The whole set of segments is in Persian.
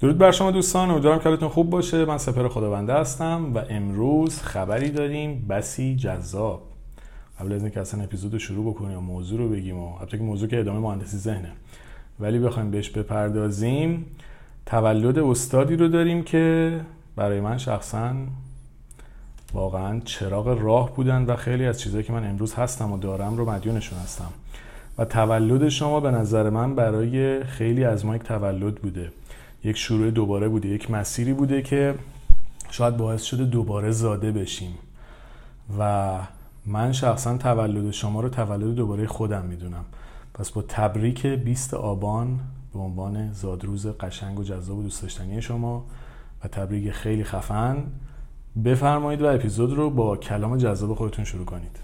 درود بر شما دوستان امیدوارم که حالتون خوب باشه. من سپر خداونده هستم و امروز خبری داریم. بسی جذاب. قبل از اینکه اصلا اپیزود رو شروع بکنیم و موضوع رو بگیم و البته که موضوع که ادامه مهندسی ذهنه. ولی بخوایم بهش بپردازیم تولد استادی رو داریم که برای من شخصا واقعا چراغ راه بودن و خیلی از چیزهایی که من امروز هستم و دارم رو مدیونشون هستم. و تولد شما به نظر من برای خیلی از ما یک تولد بوده. یک شروع دوباره بوده یک مسیری بوده که شاید باعث شده دوباره زاده بشیم. و من شخصا تولد شما رو تولد دوباره خودم می‌دونم. پس با تبریک 20 آبان به عنوان زادروز قشنگ و جذاب و دوست داشتنی شما و تبریک خیلی خفن. بفرمایید و اپیزود رو با کلام جذاب خودتون شروع کنید.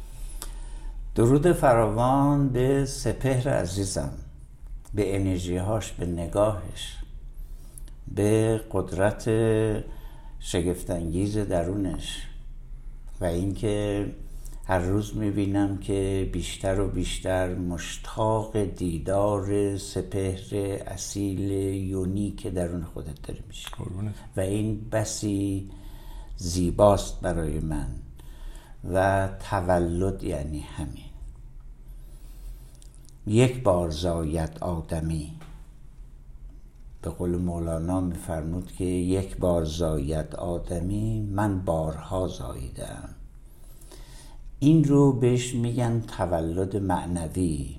درود فراوان به سپهر عزیزم به انرژیهاش به نگاهش. به قدرت شگفتانگیز درونش و اینکه هر روز می‌بینم که بیشتر و بیشتر مشتاق دیدار سپهر اصیل یونیک درون خودت داری میشه. و این بسی زیباست برای من و تولد یعنی همین. یک بار زاید آدمی به قول مولانا میفرمود که یک بار زاید آدمی من بارها زاییدم این رو بهش میگن تولد معنوی.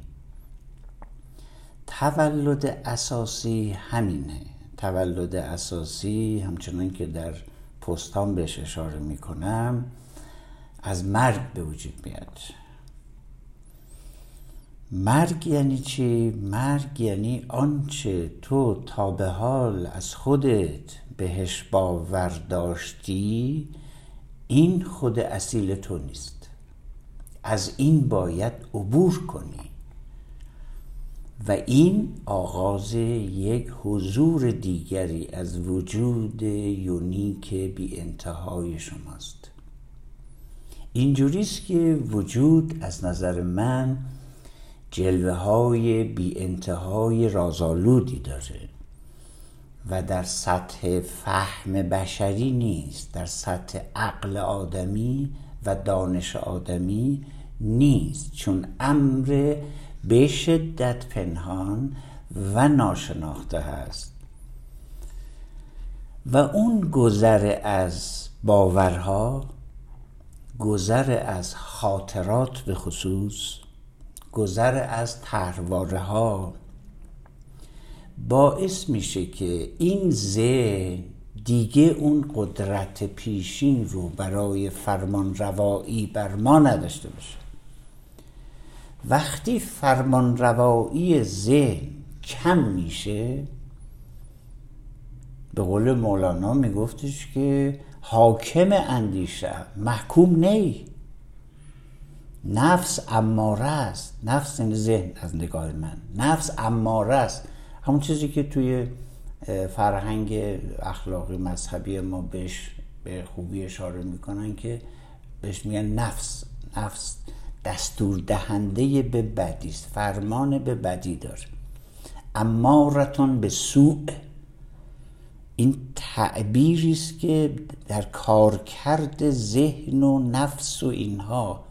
تولد اساسی همینه. تولد اساسی همچنان که در پستان بهش اشاره می‌کنم از مرگ به وجود میاد. مرگ یعنی چی؟ مرگ یعنی آنچه تو تا به حال از خودت بهش باور داشتی این خود اصیل تو نیست. از این باید عبور کنی. و این آغاز یک حضور دیگری از وجود یونیک بی انتهای شماست. اینجوریست که وجود از نظر من جلوه های بی انتهای رازآلودی داره و در سطح فهم بشری نیست در سطح عقل آدمی و دانش آدمی نیست چون امر به شدت پنهان و ناشناخته هست. و اون گذر از باورها گذر از خاطرات به خصوص گذر از تهرواره ها باعث میشه که این ذهن دیگه اون قدرت پیشین رو برای فرمان روایی بر ما نداشته باشه. وقتی فرمان روایی ذهن کم میشه به قول مولانا میگفتش که حاکم اندیشه محکوم نی. نفس اماره است. نفس این ذهن از نگاه من. نفس اماره است. همون چیزی که توی فرهنگ اخلاقی مذهبی ما بهش به خوبی اشاره می‌کنن که بهش میگن نفس. نفس دستور دهنده به بدی است. فرمان به بدی داره. امارتون به سوء. این تعبیری است که در کارکرد ذهن و نفس و اینها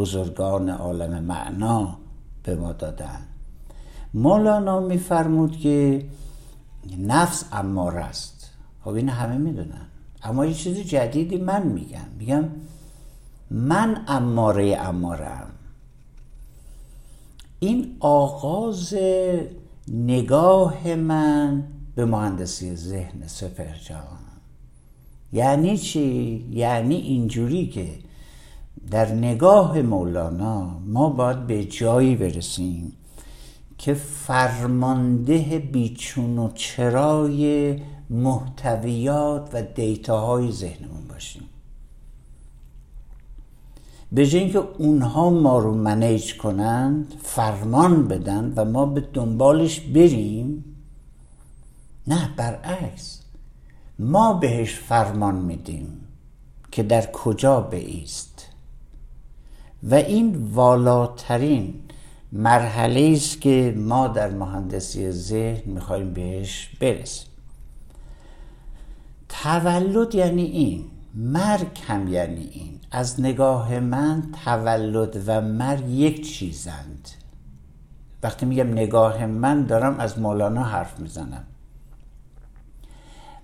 بزرگان عالم معنا به ما دادن. مولانا میفرمود که نفس امار است. خب این همه می‌دونن. اما یه چیز جدیدی من میگم. میگم من اماره امارم. این آغاز نگاه من به مهندسی ذهن سپر جان یعنی چی؟ یعنی اینجوری که در نگاه مولانا ما باید به جایی برسیم که فرمانده بیچون و چرای محتویات و دیتاهای ذهنمون باشیم. به جای اینکه اونها ما رو منیج کنند فرمان بدن و ما به دنبالش بریم نه برعکس. ما بهش فرمان میدیم که در کجا بیست. و این والاترین مرحله است که ما در مهندسی ذهن می‌خوایم بهش برسیم. تولد یعنی این مرگ هم یعنی این. از نگاه من تولد و مرگ یک چیزند. وقتی میگم نگاه من دارم از مولانا حرف می‌زنم.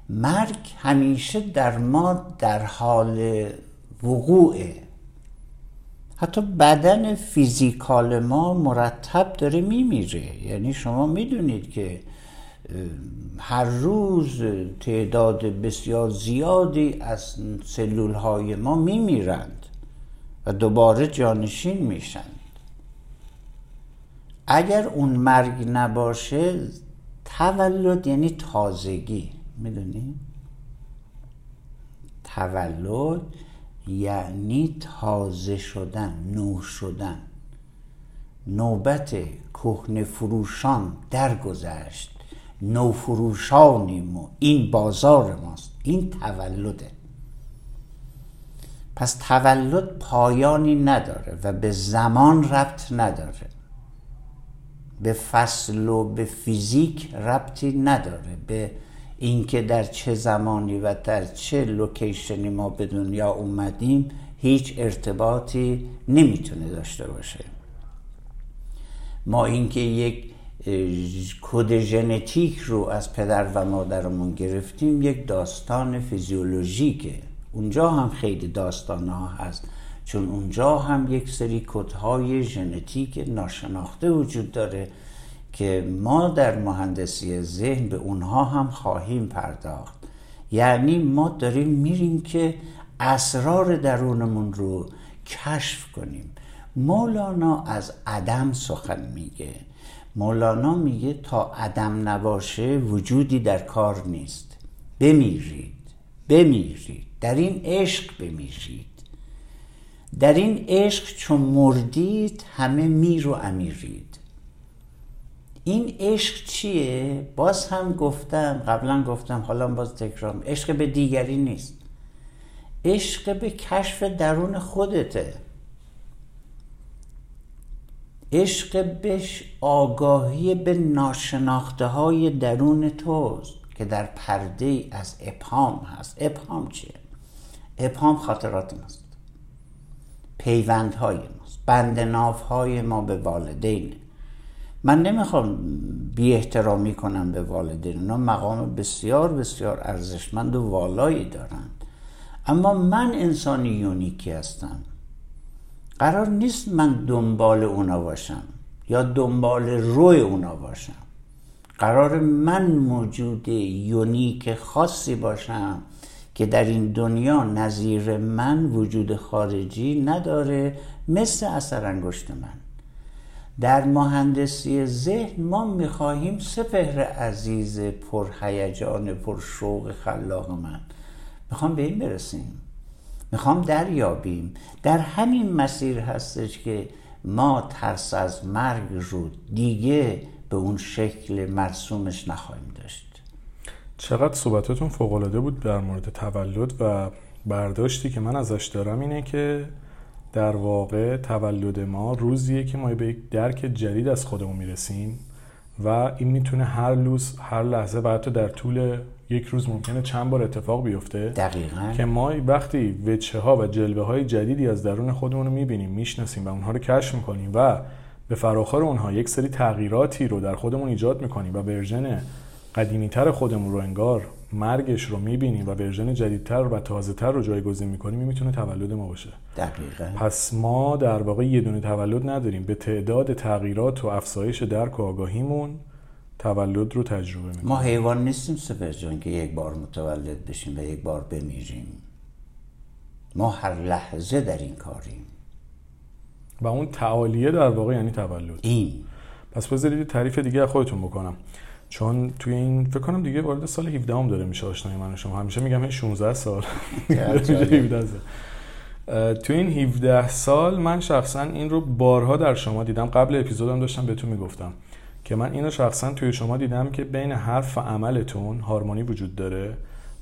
مرگ همیشه در ما در حال وقوعه. حتی بدن فیزیکال ما مرتب داره میمیره. یعنی شما می‌دونید که هر روز تعداد بسیار زیادی از سلول های ما میمیرند و دوباره جانشین میشند اگر اون مرگ نباشه تولد یعنی تازگی. می‌دونی؟ تولد یعنی تازه شدن نو شدن. نوبت کهنه فروشان درگذشت. نو فروشانیم و این بازار ماست. این تولده. پس تولد پایانی نداره و به زمان ربط نداره. به فصل و به فیزیک ربطی نداره. به اینکه در چه زمانی و در چه لوکیشنی ما به دنیا اومدیم هیچ ارتباطی نمی‌تونه داشته باشه. ما اینکه یک کد ژنتیک رو از پدر و مادرمون گرفتیم یک داستان فیزیولوژیکه. اونجا هم خیلی داستان ها هست چون اونجا هم یک سری کدهای ژنتیک ناشناخته وجود داره. که ما در مهندسی ذهن به اونها هم خواهیم پرداخت. یعنی ما داریم میریم که اسرار درونمون رو کشف کنیم. مولانا از عدم سخن میگه. مولانا میگه تا عدم نباشه وجودی در کار نیست. بمیرید بمیرید. در این عشق بمیرید. در این عشق چون مردید همه میر و امیرید. این عشق چیه؟ باز هم گفتم قبلا گفتم حالا باز تکرار عشق به دیگری نیست. عشق به کشف درون خودته. عشق بهش آگاهی به ناشناخته های درون توست که در پرده از ابهام هست. ابهام چیه؟ ابهام خاطرات ماست. پیوندهای ماست. بند های ما به والدین من نمی‌خوام بی احترامی کنم به والدین. اونا مقام بسیار بسیار ارزشمند و والایی دارند. اما من انسانی یونیکی هستم. قرار نیست من دنبال اونا باشم یا دنبال روی اونا باشم. قرار من موجود یونیک خاصی باشم که در این دنیا نظیر من وجود خارجی نداره مثل اثر انگشت من. در مهندسی ذهن ما می‌خواهیم سپهر عزیز پرهیجان پرشوق خلاق من. می‌خوام به این برسیم. می‌خوام دریابیم. در همین مسیر هستش که ما ترس از مرگ رو دیگه به اون شکل مرسومش نخواهیم داشت. چقدر صحبتاتون فوقالعاده بود در مورد تولد و برداشتی که من ازش دارم اینه که در واقع تولد ما روزیه که ما به یک درک جدید از خودمون می‌رسیم و این می‌تونه هر روز هر لحظه و حتی در طول یک روز ممکنه چند بار اتفاق بیفته دقیقا. که ما وقتی وچه ها و جلوه های جدیدی از درون خودمون رو می‌بینیم می‌شناسیم و اونها رو کشف می‌کنیم و به فراخور اونها یک سری تغییراتی رو در خودمون ایجاد می‌کنیم و ورژن قدیمیتر خودمون رو انگار مرگش رو می‌بینیم و ورژن جدیدتر و تازه تر رو جایگزین می‌کنیم این می‌تونه تولد ما باشه. دقیقا. پس ما در واقع یه دونه تولد نداریم. به تعداد تغییرات و افزایش درک و آگاهیمون تولد رو تجربه می‌کنیم. ما حیوان نیستیم سپر جان که یک بار متولد بشیم و یک بار بمیریم. ما هر لحظه در این کاریم. و اون تعالیه در واقع یعنی تولد. این. پس بذارید تعریف دیگه از خودتون بکنم. چون توی این فکر کنم دیگه وارد سال 17 هم داره میشه آشنایی من و شما. همیشه میگم 16 سال. توی این 17 سال من شخصا این رو بارها در شما دیدم. قبل اپیزودم داشتم بهتون می‌گفتم که من اینو شخصا توی شما دیدم که بین حرف و عملتون هارمونی وجود داره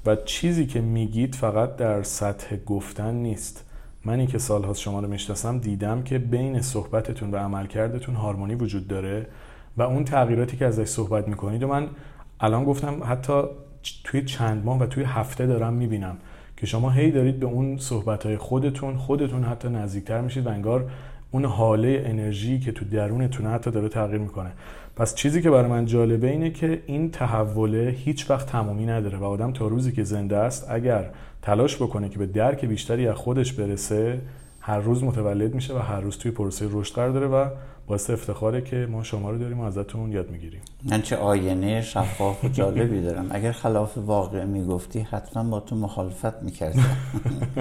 و چیزی که میگید فقط در سطح گفتن نیست. منی که سالها شما رو می‌شناسم دیدم که بین صحبتتون و عملکردتون هارمونی وجود داره. و اون تغییراتی که ازش صحبت می‌کنید و من الان گفتم حتی توی چند ماه و توی هفته دارم می‌بینم که شما هی دارید به اون صحبت های خودتون خودتون حتی نزدیکتر میشید و انگار اون حاله انرژی که تو درونتون حتی داره تغییر می‌کنه. پس چیزی که برای من جالبه اینه که این تحوله هیچ وقت تمامی نداره و آدم تا روزی که زنده است اگر تلاش بکنه که به درک بیشتری از خودش برسه هر روز متولد میشه و هر روز توی پروسه رشد قرار داره و باعث افتخاره که ما شما رو داریم و ازتون یاد می‌گیریم. من چه آینه شفاف و جالبی دارم. اگر خلاف واقع می‌گفتی حتما با تو مخالفت می‌کردم.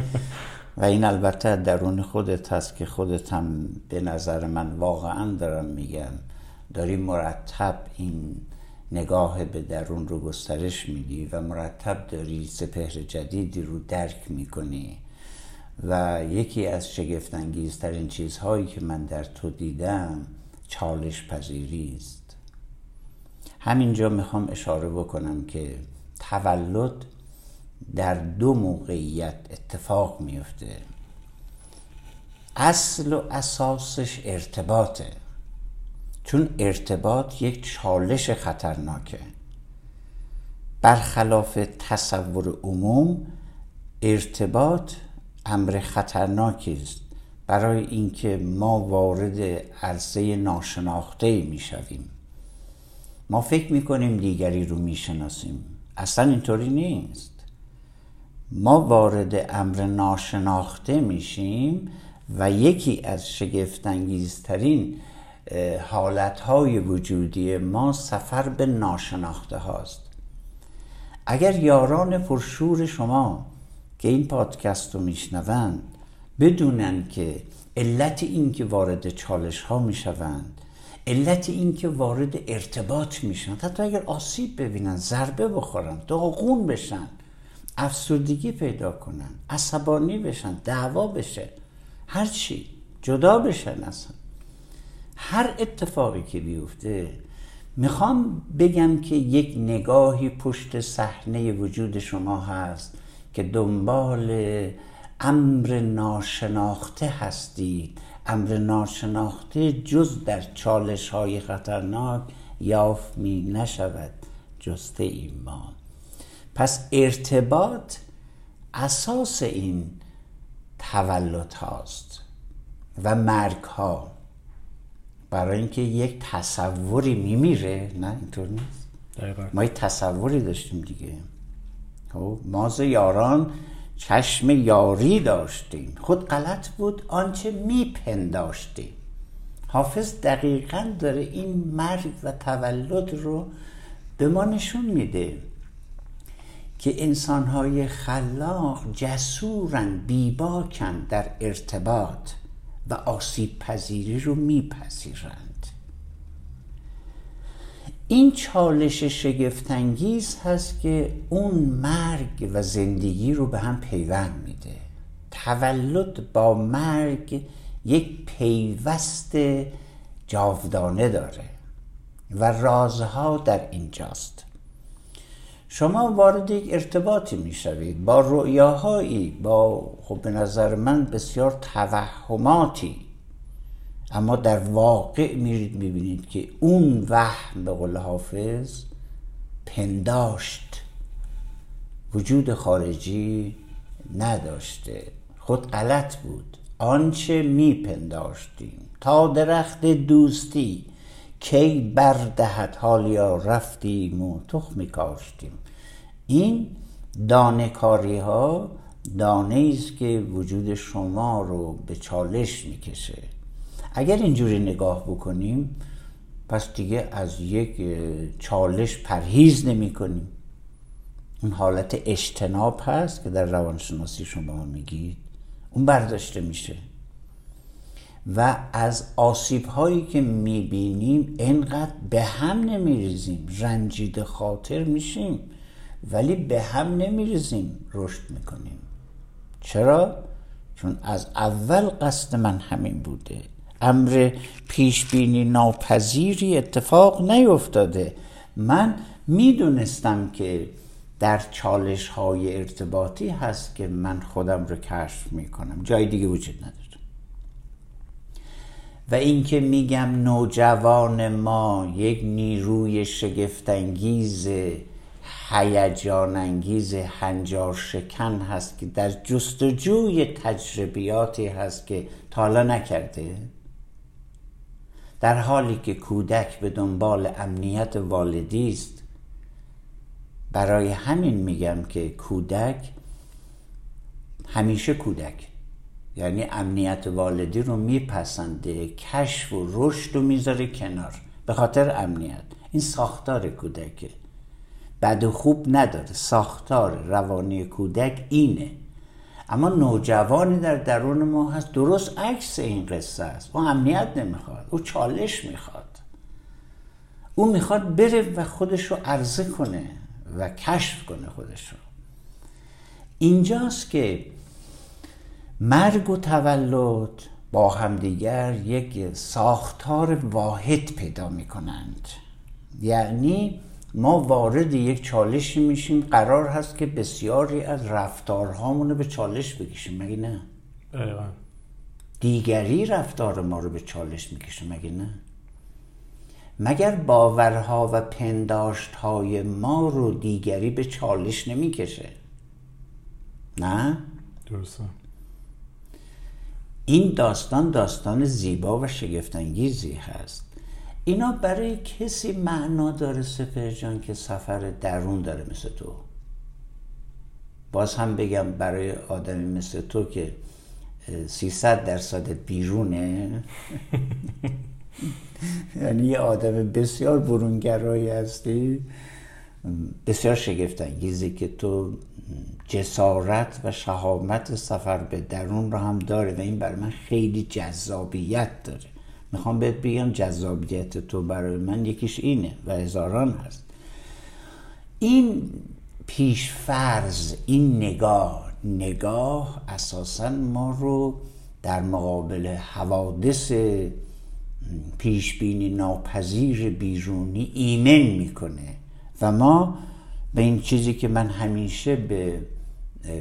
و این البته درون خودت هست که خودت هم به نظر من واقعا دارم میگم. داری مرتب این نگاه به درون رو گسترش میدی و مرتب داری سپهر جدیدی رو درک می‌کنی. و یکی از شگفتانگیزترین چیزهایی که من در تو دیدم چالش پذیری است. همینجا می‌خوام اشاره بکنم که تولد در دو موقعیت اتفاق میفته. اصل و اساسش ارتباطه. چون ارتباط یک چالش خطرناکه. برخلاف تصور عموم ارتباط امر خطرناکی است. برای اینکه ما وارد عرصه ناشناخته می‌شویم. ما فکر می‌کنیم دیگری رو می‌شناسیم. اصلا اینطوری نیست. ما وارد امر ناشناخته میشیم و یکی از شگفتانگیزترین حالتهای وجودی ما سفر به ناشناخته هاست اگر یاران پرشور شما که این پادکست رو میشنوند بدونن که علت این که وارد چالش ها می‌شوند علت این که وارد ارتباط میشن حتی اگر آسیب ببینن ضربه بخورن داغون بشن افسردگی پیدا کنن عصبانی بشن دعوا بشه هر چی جدا بشن اصلا. هر اتفاقی که بیفته می‌خوام بگم که یک نگاهی پشت صحنه وجود شما هست. که دنبال امر ناشناخته هستید. امر ناشناخته جز در چالش های خطرناک یافت می نشود. جسته ایمان. پس ارتباط اساس این تولد هاست و مرگ ها برای اینکه یک تصوری میمیره نه اینطور نیست؟ ما یک تصوری داشتیم دیگه. خب ماز یاران چشم یاری داشتیم خود غلط بود آنچه میپنداشتیم. حافظ دقیقا داره این مرگ و تولد رو به ما نشون میده که انسانهای خلاق جسورن بیباکن در ارتباط و آسیب پذیری رو میپذیرند. این چالش شگفتانگیز هست که اون مرگ و زندگی رو به هم پیوند میده. تولد با مرگ یک پیوست جاودانه داره و رازها در اینجاست. شما وارد یک ارتباطی می‌شوید با رؤیاهایی با خب به نظر من بسیار توهماتی اما در واقع میرید می‌بینید که اون وهم به قول حافظ پنداشت. وجود خارجی نداشته. خود غلط بود. آنچه میپنداشتیم. تا درخت دوستی کی بردهد حالیا رفتیم و تخمی کاشتیم. این دانه کاری ها دانه است که وجود شما رو به چالش می‌کشه. اگر اینجوری نگاه بکنیم پس دیگه از یک چالش پرهیز نمی کنیم. اون حالت اجتناب هست که در روانشناسی شما میگید اون برداشته میشه. و از آسیب هایی که می‌بینیم انقدر به هم نمیریزیم. رنجیده خاطر میشیم ولی به هم نمیریزیم. رشد می‌کنیم. چرا؟ چون از اول قصد من همین بوده. امر پیش بینی ناپذیری اتفاق نیفتاده. من می‌دونستم که در چالش های ارتباطی هست که من خودم رو کشف می‌کنم. جای دیگه وجود نداره. و اینکه میگم نوجوان ما یک نیروی شگفتانگیز هیجان انگیز هنجار شکن هست که در جستجوی تجربیاتی هست که تالا نکرده. در حالی که کودک به دنبال امنیت والدی است برای همین میگم که کودک همیشه کودک. یعنی امنیت والدی رو میپسنده کشف و رشد رو می‌ذاره کنار به خاطر امنیت. این ساختار کودکه. بد و خوب نداره. ساختار روانی کودک اینه. اما نوجوانی در درون ما هست. درست عکس این قصه است. او امنیت نمی‌خواد. او چالش می‌خواد. او می‌خواد بره و خودش رو عرضه کنه و کشف کنه خودش رو اینجاست که مرگ و تولد با همدیگر یک ساختار واحد پیدا می‌کنند. یعنی ما وارد یک چالشی میشیم. قرار هست که بسیاری از رفتارهامون رو به چالش بکشیم. مگه نه؟ دیگری رفتار ما رو به چالش می‌کشه. مگه نه؟ مگر باورها و پنداشتهای ما رو دیگری به چالش نمی‌کشه؟ نه؟ درسته. این داستان داستان زیبا و شگفتانگیزی هست. اینا برای کسی معنا داره سپر جان که سفر درون داره مثل تو. باز هم بگم برای آدمی مثل تو که 300 درصد بیرونه. یعنی یه آدم بسیار برونگرایی هستی. بسیار شگفتانگیزی که تو جسارت و شهامت سفر به درون رو هم داره و این برای من خیلی جذابیت داره. می‌خوام بهت بگم جذابیت تو برای من یکیش اینه و هزاران هست. این پیشفرز این نگاه نگاه اساسا ما رو در مقابل حوادث پیشبینی ناپذیر بیرونی ایمن می‌کنه و ما به این چیزی که من همیشه به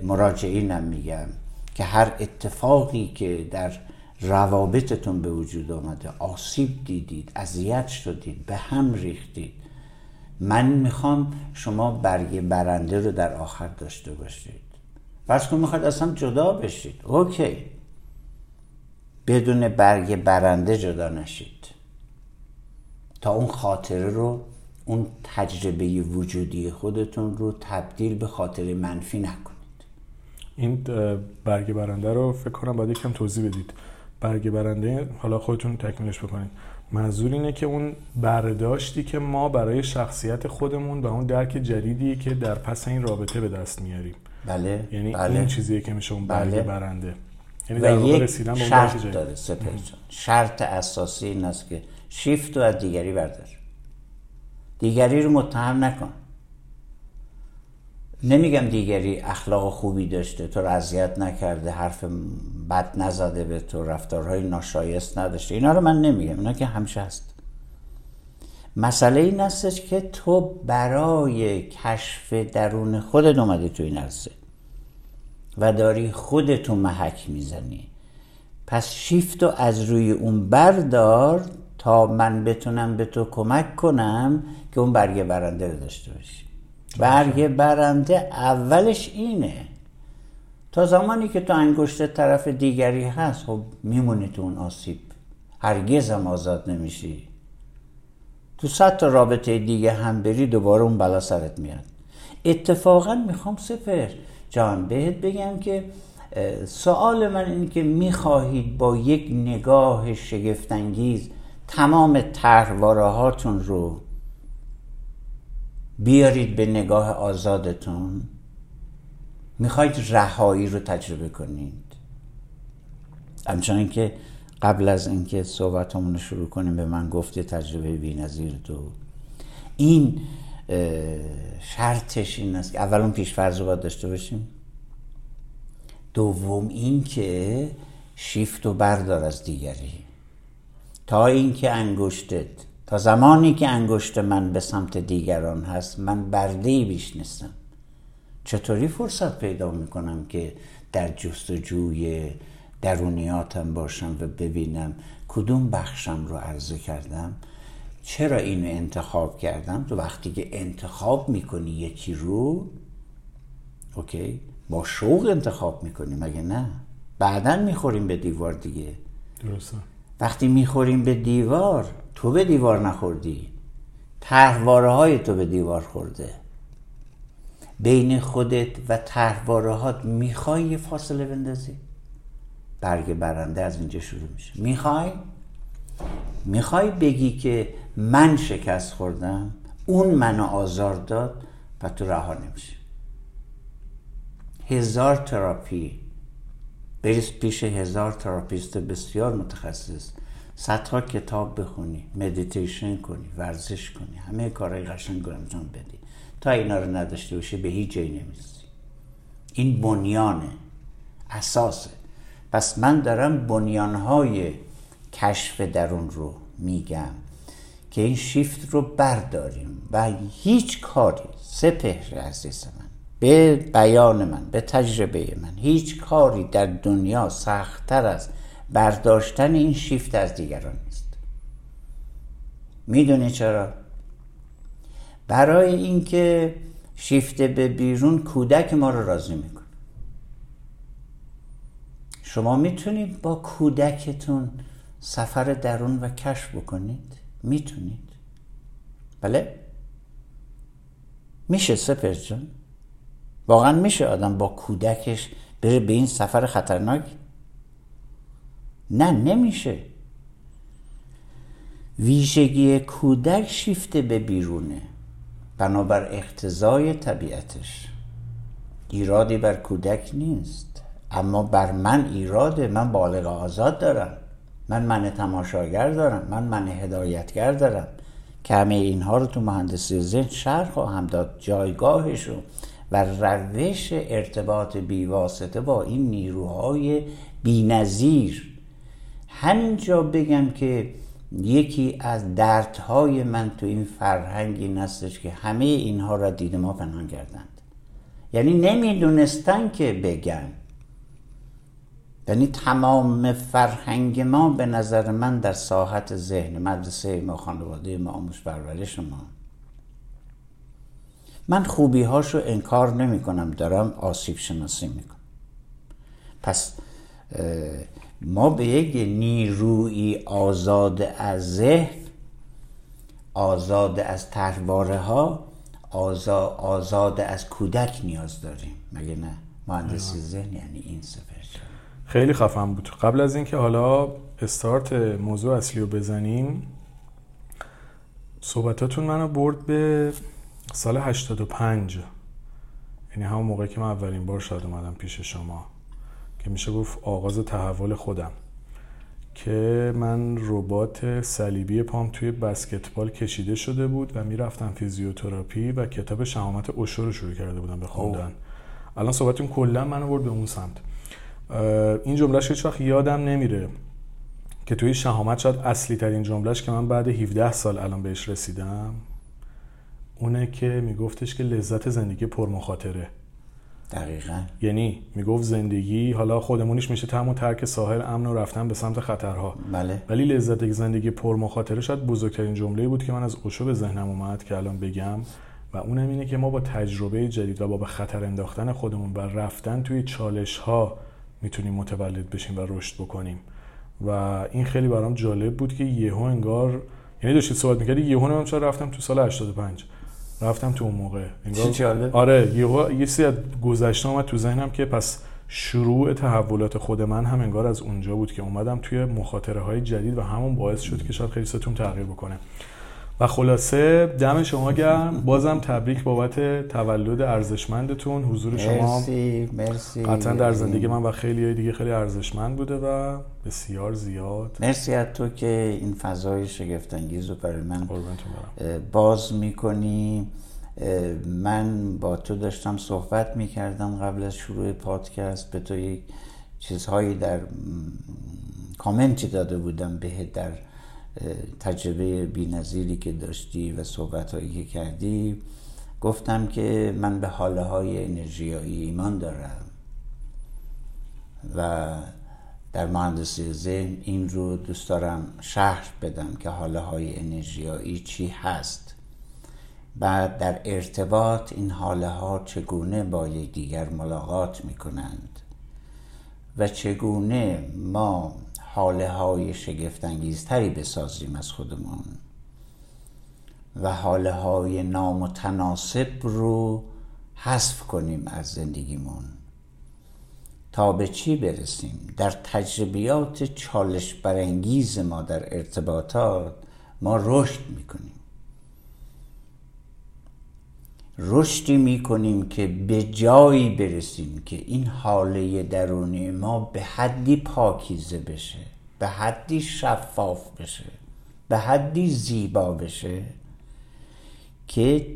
مراجعینم میگم که هر اتفاقی که در روابطتون به وجود آمده. آسیب دیدید اذیت شدید به هم ریختید. من می‌خوام شما برگ برنده رو در آخر داشته باشید. فرض کن می‌خواد اصلا جدا بشید. اوکی. بدون برگ برنده جدا نشید. تا اون خاطره رو اون تجربه وجودی خودتون رو تبدیل به خاطر منفی نکنید. این برگ برنده رو فکر کنم باید یکم توضیح بدید. برگ برنده حالا خودتون تکمیلش بکنید منظور اینه که اون برداشتی که ما برای شخصیت خودمون و اون درک جدیدی که در پس این رابطه به دست میاریم بله یعنی بله. این چیزیه که میشه اون برگ بله. برنده یعنی و در واقع یک رسیدن به اون شرط درک جدید. داره. شرط اساسی این است که شیفت رو از دیگری بردار دیگری رو متهم نکن نمیگم دیگری اخلاق خوبی داشته تو رو نکرده حرف بد نزده به تو رفتارهای ناشایست نداشته. اینا رو من نمیگم اینا که همیشه هست. مسئله این استش که تو برای کشف درون خودت اومدی تو این عرصه و داری خودتو محک می‌زنی. پس شیفت رو از روی اون بردار تا من بتونم به تو کمک کنم که اون برگ برنده داشته باشی. برگ برنده اولش اینه. تا زمانی که تو انگشت طرف دیگری هست خب میمونی تو اون آسیب. هرگز هم آزاد نمیشی. تو صد تا رابطه دیگه هم بری دوباره اون بلا سرت میاد. اتفاقا می‌خوام سپر جان بهت بگم که سوال من اینه که می‌خواهید با یک نگاه شگفتانگیز تمام طرحواره هاتون رو بیارید به نگاه آزادتون. می‌خواید رهایی رو تجربه کنید. همچنان که قبل از اینکه صحبتمون رو شروع کنیم به من گفته تجربه بی‌نظیر تو. این شرطش این است که اول اون پیشفرض رو باید داشته باشیم. دوم این که شیفت و بردار از دیگری. تا اینکه انگشتت تا زمانی که انگشت من به سمت دیگران هست من برده ای بیش نیستم. چطوری فرصت پیدا می‌کنم که در جستجوی درونیاتم باشم و ببینم کدوم بخشم رو عرضه کردم؟ چرا اینو انتخاب کردم؟ تو وقتی که انتخاب می‌کنی یکی رو اوکی با شوق انتخاب می‌کنی مگه نه؟ بعدا می‌خوریم به دیوار دیگه. درسته. وقتی می‌خوریم به دیوار تو به دیوار نخوردی؟ تحواره های تو به دیوار خورده. بین خودت و تحواره هات می‌خوای یه فاصله بندازی؟ برگ برنده از اینجا شروع میشه. می‌خوای؟ می‌خوای بگی که من شکست خوردم اون منو آزار داد و تو رها نمیشه هزار تراپی. بریز پیش هزار تراپیست بسیار متخصص. صدها کتاب بخونی مدیتیشن کنی ورزش کنی همه کارهای قشنگ رو انجام بدی. تا اینا رو نداشته باشی به هیچ جایی نمی‌رسی. این بنیانه اساسه. پس من دارم بنیانهای کشف درون رو میگم که این شیفت رو برداریم و هیچ کاری سپهر عزیز من به بیان من به تجربه من هیچ کاری در دنیا سختتر از برداشتن این شیفت از دیگران نیست. می‌دونی چرا؟ برای اینکه شیفت به بیرون کودک ما رو راضی می‌کنه. شما می‌تونید با کودکتون سفر درون و کشف بکنید؟ می‌تونید. بله؟ میشه سپر جان؟ واقعا میشه آدم با کودکش بره به این سفر خطرناک؟ نه نمیشه. ویژگی کودک شیفته به بیرونه. بنابر اقتضای طبیعتش. ایرادی بر کودک نیست. اما بر من ایراده. من بالغ آزاد دارم. من من تماشاگر دارم. من من هدایتگر دارم. که همه اینها رو تو مهندسی ذهن شرح خواهم داد. جایگاهشو و روش ارتباط بیواسطه با این نیروهای بینظیر همینجا بگم که یکی از دردهای من تو این فرهنگ این هستش که همه اینها را دید ما پنهان کردند. یعنی نمی‌دونستن که بگن. یعنی تمام فرهنگ ما به نظر من در ساحت ذهن مدرسه ما خانواده ما آموز پرورش ما. من خوبی هاشو انکار نمی کنم دارم آسیب شناسی می‌کنم. پس ما به یک نیروی آزاد از ذهن آزاد از ترواره ها آزاد از کودک نیاز داریم. مگه نه؟ مهندسی ذهن یعنی این سفر. خیلی خفن بود. قبل از اینکه حالا استارت موضوع اصلی رو بزنیم صحبتاتون منو برد به سال 85 یعنی همون موقع که من اولین بار شاید اومدم پیش شما. که میشه گفت آغاز تحول خودم. که من ربات صلیبی پام توی بسکتبال کشیده شده بود و می‌رفتم فیزیوتراپی و کتاب شهامت اوشو رو شروع کرده بودم به خوندن. الان صحبتون کلا منو برد به اون سمت. این جملهش هیچ وقت یادم نمیره که توی شهامت شاید اصلی ترین جملهش که من بعد 17 سال الان بهش رسیدم اونه که میگفتش که لذت زندگی پرمخاطره. دقیقا. یعنی می‌گفت زندگی حالا خودمونیش میشه تم ترک ساحل امن و رفتن به سمت خطرها. بله. ولی لذت زندگی پرمخاطره شاید بزرگترین جمله بود که من از اوشو به ذهنم اومد که الان بگم و اونم اینه که ما با تجربه جدید و با به خطر انداختن خودمون و رفتن توی چالش ها می‌تونیم متولد بشیم و رشد بکنیم. و این خیلی برام جالب بود که یهو انگار یعنی داشتید صحبت می‌کردی یهو من چرا رفتم تو سال 85 رفتم تو اون موقع. انگار آره یه سی از گذشته اومد تو ذهنم که پس شروع تحولات خود من هم انگار از اونجا بود که اومدم توی مخاطره های جدید و همون باعث شد که شاید خیلی ستون تغییر بکنه. و خلاصه دم شما گرم. بازم تبریک بابت تولد ارزشمندتون. حضور شما مرسی مرسی. قطعا در زندگی من و خیلی دیگه خیلی ارزشمند بوده و بسیار زیاد. مرسی از تو که این فضای شگفت انگیز رو برای من باز می‌کنی. من با تو داشتم صحبت می‌کردم قبل از شروع پادکست. به تو یک چیزهایی در کامنتی داده بودم به در تجربه بینظیری که داشتی و صحبت هایی که کردی گفتم که من به حاله های انرژیایی ایمان دارم و در مهندسی ذهن این رو دوست دارم شهر بدم که حاله های انرژیایی چی هست بعد در ارتباط این حاله ها چگونه با یکدیگر ملاقات می کنند و چگونه ما حاله های شگفتانگیزتری بسازیم از خودمون و حاله های نامتناسب رو حذف کنیم از زندگیمون. تا به چی برسیم؟ در تجربیات چالش برانگیز ما در ارتباطات ما رشد می‌کنیم. رشدی می‌کنیم که به جایی برسیم که این حاله درونی ما به حدی پاکیزه بشه به حدی شفاف بشه به حدی زیبا بشه که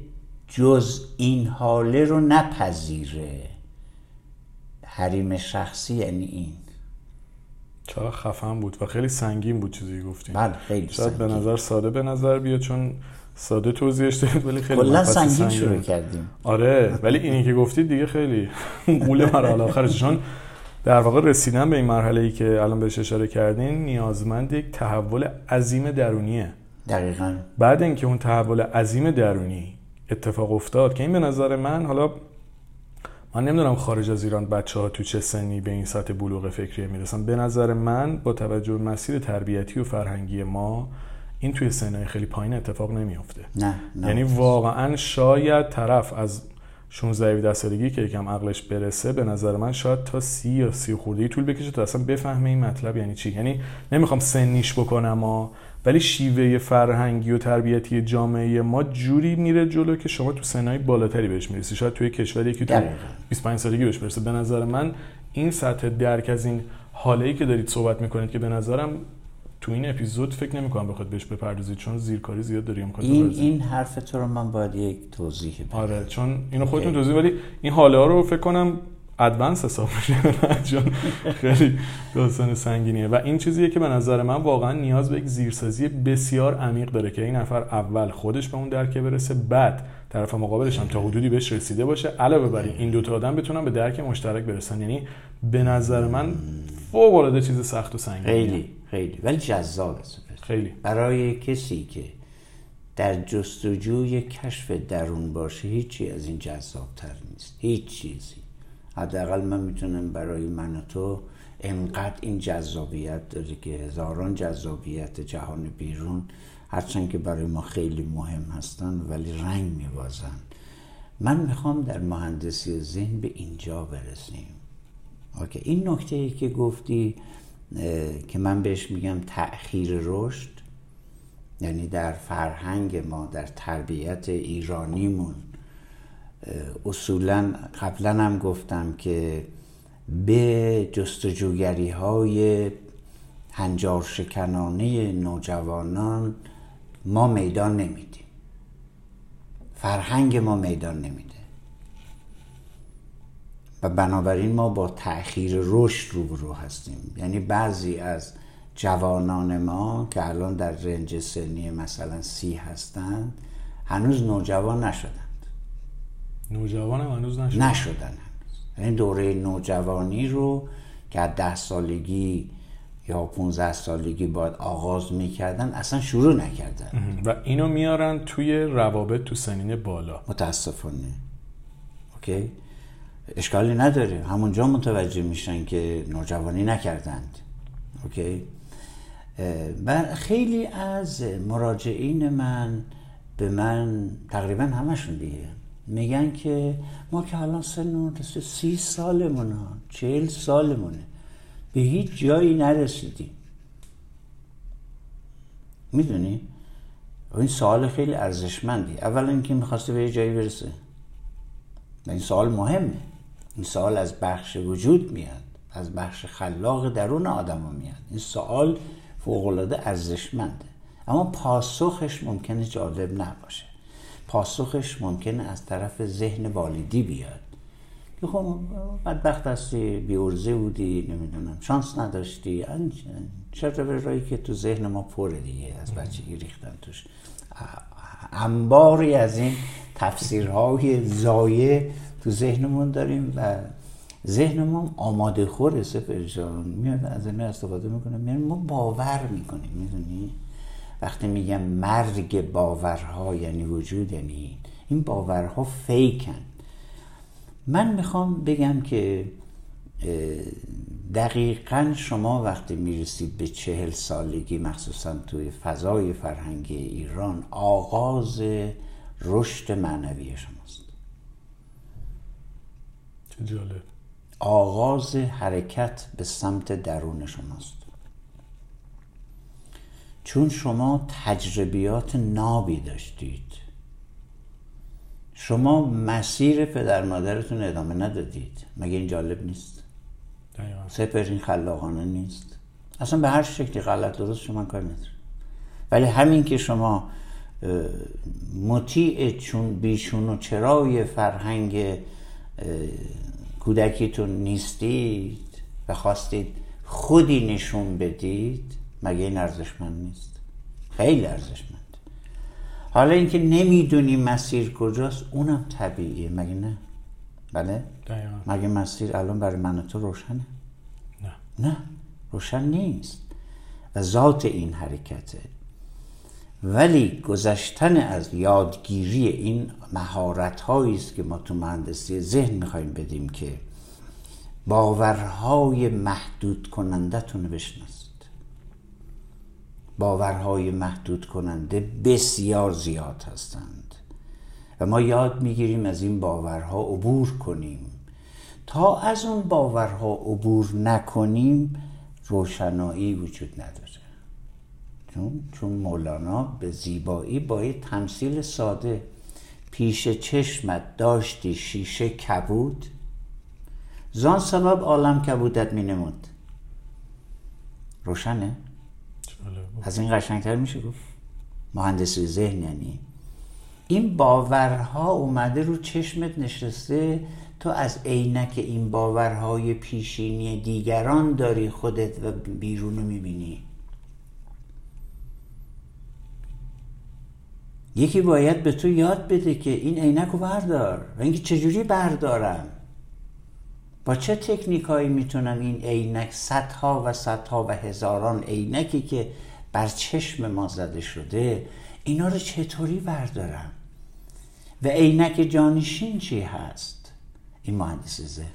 جز این حاله رو نپذیره. حریم شخصی یعنی این. چرا خفن بود و خیلی سنگین بود چیزی گفتیم بله خیلی شاید به نظر ساده به نظر بیاد چون ساده توضیحش دادید ولی خیلی کلا سنگین سنگین شروع. کردیم. آره ولی اینی که گفتید دیگه خیلی قول مرحله آخرش. چون در واقع رسیدن به این مرحله ای که الان بهش اشاره کردین نیازمند یک تحول عظیم درونیه. دقیقا. بعد اینکه اون تحول عظیم درونی اتفاق افتاد که این به نظر من حالا من نمی‌دونم خارج از ایران بچه ها تو چه سنی به این سطح بلوغ فکری می‌رسن. به نظر من با توجه به مسیر تربیتی و فرهنگی ما این توی سنهای خیلی پایین اتفاق نمیافته. نه نه. یعنی واقعا شاید طرف از 16 17 سالگی که یکم عقلش برسه به نظر من شاید تا سی یا سی خورده طول بکشه تا اصلا بفهمه این مطلب یعنی چی. یعنی نمی‌خوام سنیش بکنم ها ولی شیوه فرهنگی و تربیتی جامعه ما جوری میره جلو که شما تو سنهای بالاتری بهش می‌رسی. شاید توی کشوری که تو دقیقاً. 25 سالگی بهش برسه به نظر من این سطح درک از این حاله ای که دارید صحبت می‌کنید که به نظرم تو این اپیزود فکر نمی‌کنم بخواد بهش بپردازید چون زیرکاری زیاد داریم این این حرف تو رو من باید یک توضیح بدم. آره چون اینو خودتون توضیح ولی این حاله ها رو فکر کنم ادوانس حساب میشه چون خیلی داستان سنگینیه. و این چیزیه که به نظر من واقعا نیاز به یک زیرسازی بسیار عمیق داره که این نفر اول خودش به اون درک برسه بعد طرف مقابلش هم تا حدودی بهش رسیده باشه. علاوه بر این دو تا آدم بتونن به درک مشترک برسن. یعنی به نظر من فوق العاده چیز سخت و سنگینیه. خیلی. خیلی. ولی جذاب است. خیلی. برای کسی که در جستجوی کشف درون باشه هیچی از این جذابتر نیست. هیچ چیزی. حداقل من می‌تونم برای من و تو انقدر این جذابیت داره که هزاران جذابیت جهان بیرون هرچند که برای ما خیلی مهم هستن ولی رنگ میبازن. من می‌خوام در مهندسی ذهن به اینجا برسیم. اوکی. این نکته ای که گفتی که من بهش میگم تأخیر رشد یعنی در فرهنگ ما در تربیت ایرانیمون اصولا قبلا هم گفتم که به جستجوگری های هنجار شکنانه نوجوانان ما میدان نمیدیم. فرهنگ ما میدان نمیده و بنابراین ما با تأخیر رشد روبرو هستیم. یعنی بعضی از جوانان ما که الان در رنج سنی مثلا سی هستند هنوز نوجوان نشدند. نوجوان هم هنوز نشد نشدن یعنی دوره نوجوانی رو که از ده سالگی یا 15 سالگی باید آغاز می‌کردن اصلا شروع نکردن. و اینو میارن توی روابط تو سنین بالا. متاسفانه. اوکی؟ اشکالی نداره. همونجا متوجه میشن که نوجوانی نکردند. اوکی؟ و خیلی از مراجعین من به من تقریبا همشون دیگه میگن که ما که الان سنمون رسید سی سالمونه چهل سالمونه. به هیچ جایی نرسیدیم. می‌دونی؟ این سوال خیلی ارزشمندی. اولا اینکه می‌خواسته به یه جایی برسه. این سوال مهمه. این سوال از بخش وجود میاد از بخش خلاق درون آدم میاد. این سوال فوقالعاده ارزشمنده. اما پاسخش ممکنه جالب نباشه. پاسخش ممکنه از طرف ذهن والدی بیاد. که خب بدبخت هستی بیورزه بودی نمی‌دونم شانس نداشتی. چرا رایی که تو ذهن ما پره دیگه از بچگی ریختن توش. انباری از این تفسیرهای زایه تو ذهنمون داریم و ذهن ما آماده خوره سپر جان. میاد از این استفاده می‌کنه. میاد ما باور می‌کنیم می‌دونی؟ وقتی میگم مرگ باورها یعنی وجود یعنی این باورها فیکن. من می‌خوام بگم که دقیقا شما وقتی می‌رسید به چهل سالگی مخصوصا توی فضای فرهنگی ایران آغاز رشد معنوی شماست چه جالب. آغاز حرکت به سمت درون شماست. چون شما تجربیات نابی داشتید. شما مسیر پدر مادرتون ادامه ندادید. مگه این جالب نیست؟ سپر این خلاقانه نیست. اصلا به هر شکلی غلط درست شما کار نداره. ولی همین که شما مطیع چون بیشون و چرای فرهنگ کودکیتون نیستید و خواستید خودی نشون بدید مگه این ارزشمند نیست؟ خیلی ارزشمند. حالا اینکه نمی‌دونی مسیر کجاست اونم طبیعیه مگه نه؟ بله؟ مگه مسیر الان برای من تو روشنه؟ نه. نه. روشن نیست. و ذات این حرکته. ولی گذشتن از یادگیری این مهارت است که ما تو مهندسی ذهن می‌خوایم بدیم که باورهای محدود کنندتون بشنست باورهای محدود کننده بسیار زیاد هستند و ما یاد می‌گیریم از این باورها عبور کنیم. تا از اون باورها عبور نکنیم روشنایی وجود نداره. چون چون مولانا به زیبایی با یه تمثیل ساده پیش چشمت داشتی شیشه کبود. زان سبب عالم کبودت می نمود. روشنه؟ از این قشنگتر میشه گفت. مهندسی ذهن یعنی. این باورها اومده رو چشمت نشسته تو از عینک این باورهای پیشینی دیگران داری خودت و بیرون رو می‌بینی. یکی باید به تو یاد بده که این عینک رو بردار و اینکه چجوری بردارم. با چه تکنیک هایی می‌تونم این عینک صدها و صدها و هزاران عینکی که بر چشم ما زده شده اینا رو چطوری بردارم؟ و عینک جانشین چی هست؟ این مهندس ذهن.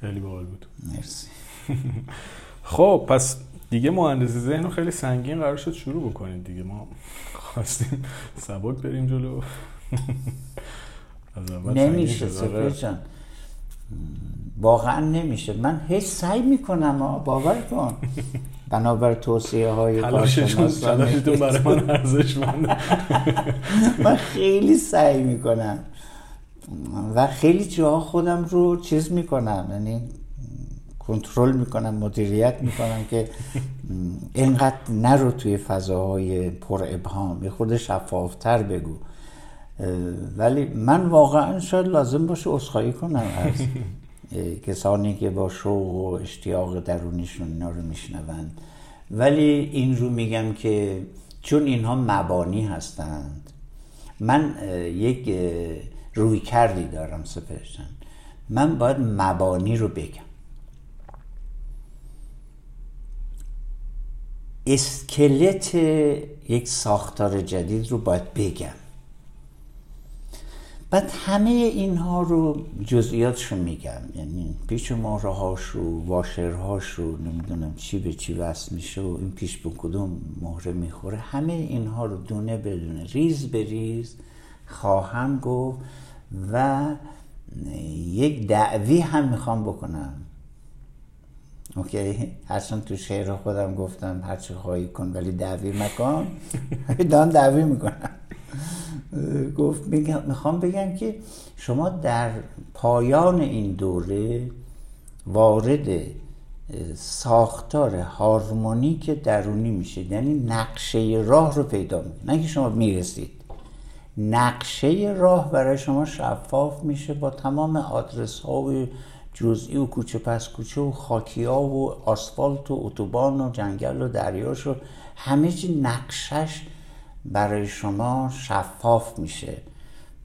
خیلی باحال بود. مرسی. خب پس دیگه مهندسی ذهن رو خیلی سنگین قرار شد شروع بکنید دیگه. ما خواستیم سبک بریم جلو. نمیشه سفر جان. واقعا نمیشه. من هیچ سعی می‌کنم باور کن. بنابر توصیه های تلاشتون برای من ارزشمنده من خیلی سعی می‌کنم. و خیلی جاها خودم رو چیز می‌کنم. یعنی کنترل می‌کنم مدیریت می‌کنم که اینقدر نرو توی فضاهای پر ابهام یه خود شفافتر بگو. ولی من واقعا شاید لازم باشه اصخایی کنم از کسانی که با شوق و اشتیاق درونیشون اینا رو میشنوند. ولی این رو میگم که چون اینها مبانی هستند من یک روی کردی دارم سپرشن من باید مبانی رو بگم. اسکلت یک ساختار جدید رو باید بگم. بعد همه اینها رو جزئیاتش رو میگم. یعنی پیچ مهره هاش رو واشرهاش رو نمی‌دونم چی به چی وصل میشه و این پیچ به کدوم مهره می‌خوره. همه اینها رو دونه بدونه ریز به ریز خواهم گفت و یک دعوی هم می‌خوام بکنم. okay؟ هرچند تو شعر خودم گفتم هرچی خواهی کن ولی دعوی مکن. دان دعوی می‌کنم. گفت می‌خوام بگم که شما در پایان این دوره وارد ساختار هارمونیک درونی میشید. یعنی نقشه راه رو پیدا می‌کنید. نه که شما می‌رسید. نقشه راه برای شما شفاف میشه با تمام آدرس ها و جزئی و کوچه پس کوچه و خاکی ها و آسفالت و اتوبان و جنگل و دریاش و همه چی نقشش برای شما شفاف میشه.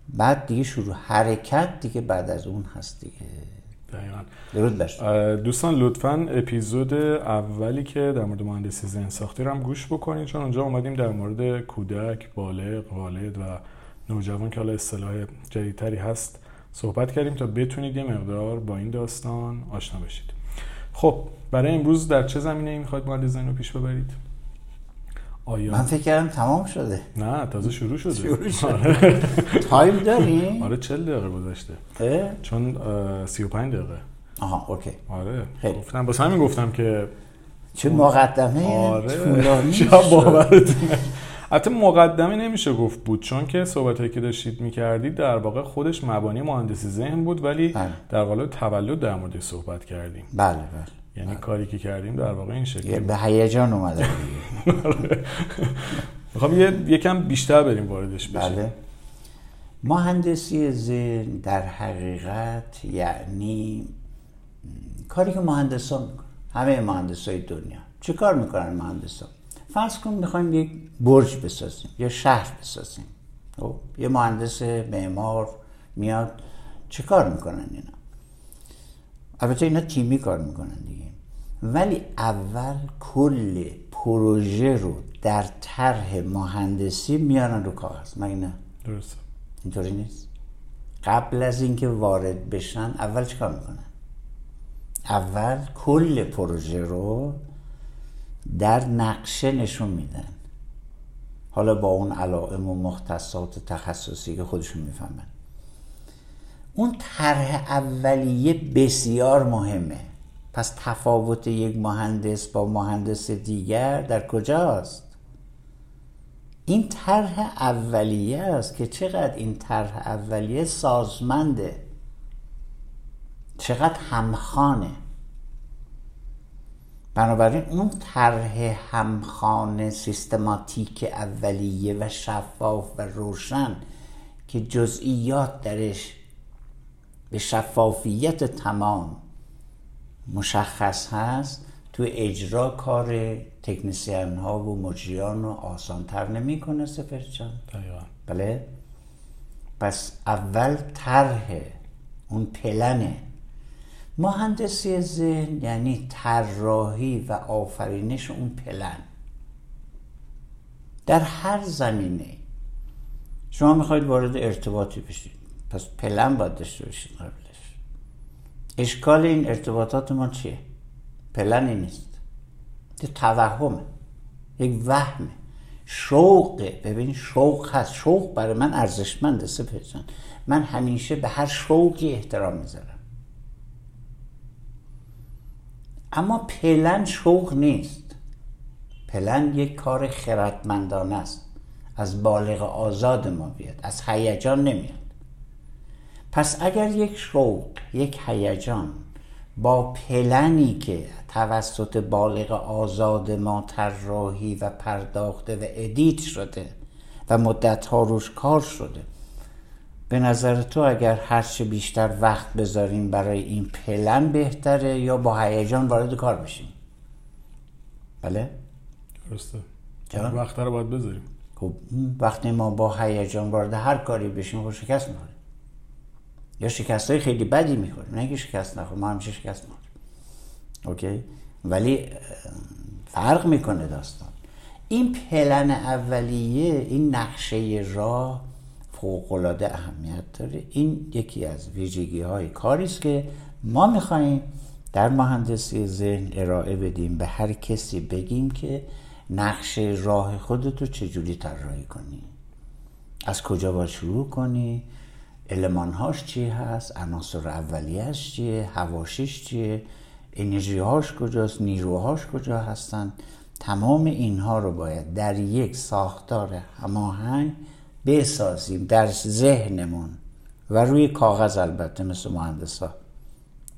بعد دیگه شروع. حرکت دیگه بعد از اون هست دیگه. دقیقا. دوستان لطفا اپیزود اولی که در مورد مهندسی ذهن ساختی رو هم گوش بکنید چون اونجا اومدیم در مورد کودک، بالغ، والد و نوجوان که حالا اصطلاح جدیدتری هست. صحبت کردیم تا بتونید یه مقدار با این داستان آشنا بشید. خب برای امروز در چه زمینه ای می‌خواید مهندسی ذهن رو پیش ببرید؟ آیا؟ من فکر کردم تمام شده. نه تازه شروع شده. شروع شده. time داری؟ آره 40 دقیقه گذشته. چون 35 دقیقه. آها okay. آره. خیلی. گفتم بس همین گفتم که چه مقدمه آره. باورت حتی مقدمه نمیشه گفت بود چون که صحبتایی که داشتید می‌کردید در واقع خودش مبانی مهندسی ذهن بود ولی بله. در قالب تولد در مورد صحبت کردیم. بله بله. یعنی بله. کاری که کردیم در واقع این شکلی به هیجان اومده می‌خوام یه یکم بیشتر بریم واردش بشیم بله. مهندسی ذهن در حقیقت یعنی کاری که مهندسان می‌کنن همه مهندسای دنیا. چه کار می‌کنن مهندسان؟ فرض کن می‌خوایم یک برج بسازیم یا شهر بسازیم. خب یه مهندس معمار میاد چه کار می‌کنن اینا؟ البته اینا تیمی کار می‌کنن دیگه. ولی اول کل پروژه رو در طرح مهندسی میارن رو کاغذ. مگه نه؟ درست اینطوری نیست؟ قبل از اینکه وارد بشن اول چیکار می‌کنن؟ اول کل پروژه رو در نقشه نشون میدن. حالا با اون علائم و مختصات تخصصی که خودشون می‌فهمن. اون طرح اولیه بسیار مهمه. پس تفاوت یک مهندس با مهندس دیگر در کجاست؟ این طرح اولیه است که چقدر این طرح اولیه سازمنده. چقدر همخانه بنابراین اون طرح همخانه سیستماتیک اولیه و شفاف و روشن که جزئیات درش به شفافیت تمام مشخص هست تو اجرا کار تکنسیان ها و مجریان رو آسان تر نمی‌کنه سفر جان. بله؟ پس اول طرح اون پلنه. مهندسی ذهن یعنی طراحی و آفرینش اون پلن. در هر زمینه. شما می‌خواید وارد ارتباطی بشید. پس پلن باید داشته باشید قبلش. اشکال این ارتباطات ما چیه؟ پلنی نیست. یه توهمه. یک وهمه. شوقه. ببین شوق هست. شوق برای من ارزشمنده سپرجان من همیشه به هر شوقی احترام می‌ذارم. اما پلن شوق نیست. پلن یک کار خردمندانه است. از بالغ آزاد ما بیاد از هیجان نمیاد. پس اگر یک شوق یک هیجان با پلنی که توسط بالغ آزاد ما طراحی و پرداخته و edit شده و مدت ها روش کار شده به نظر تو اگر هرچه بیشتر وقت بذاریم برای این پلن بهتره یا با هیجان وارد کار بشیم؟ بله؟ درسته. وقت رو باید بذاریم. خب وقتی ما با هیجان وارد هر کاری بشیم خب شکست می‌خوریم. یا شکست های خیلی بدی می‌خوریم. نه شکست نخوریم ما همیشه شکست می‌خوریم. اوکی؟ ولی فرق می‌کنه داستان. این پلن اولیه این نقشه راه فوقالعاده اهمیت داره. این یکی از ویژگی های کاری است که ما می‌خواهیم در مهندسی ذهن ارائه بدیم به هر کسی بگیم که نقشه راه خودتو چجوری طراحی کنی. از کجا باید شروع کنی؟ المانهاش چی هست؟ عناصر اولیهش چیه؟ هواشیش چیه؟ انرژی هاش کجاست؟ نیروهاش کجا هستن؟ تمام اینها رو باید در یک ساختار هماهنگ بسازیم در ذهنمون و روی کاغذ البته مثل مهندس ها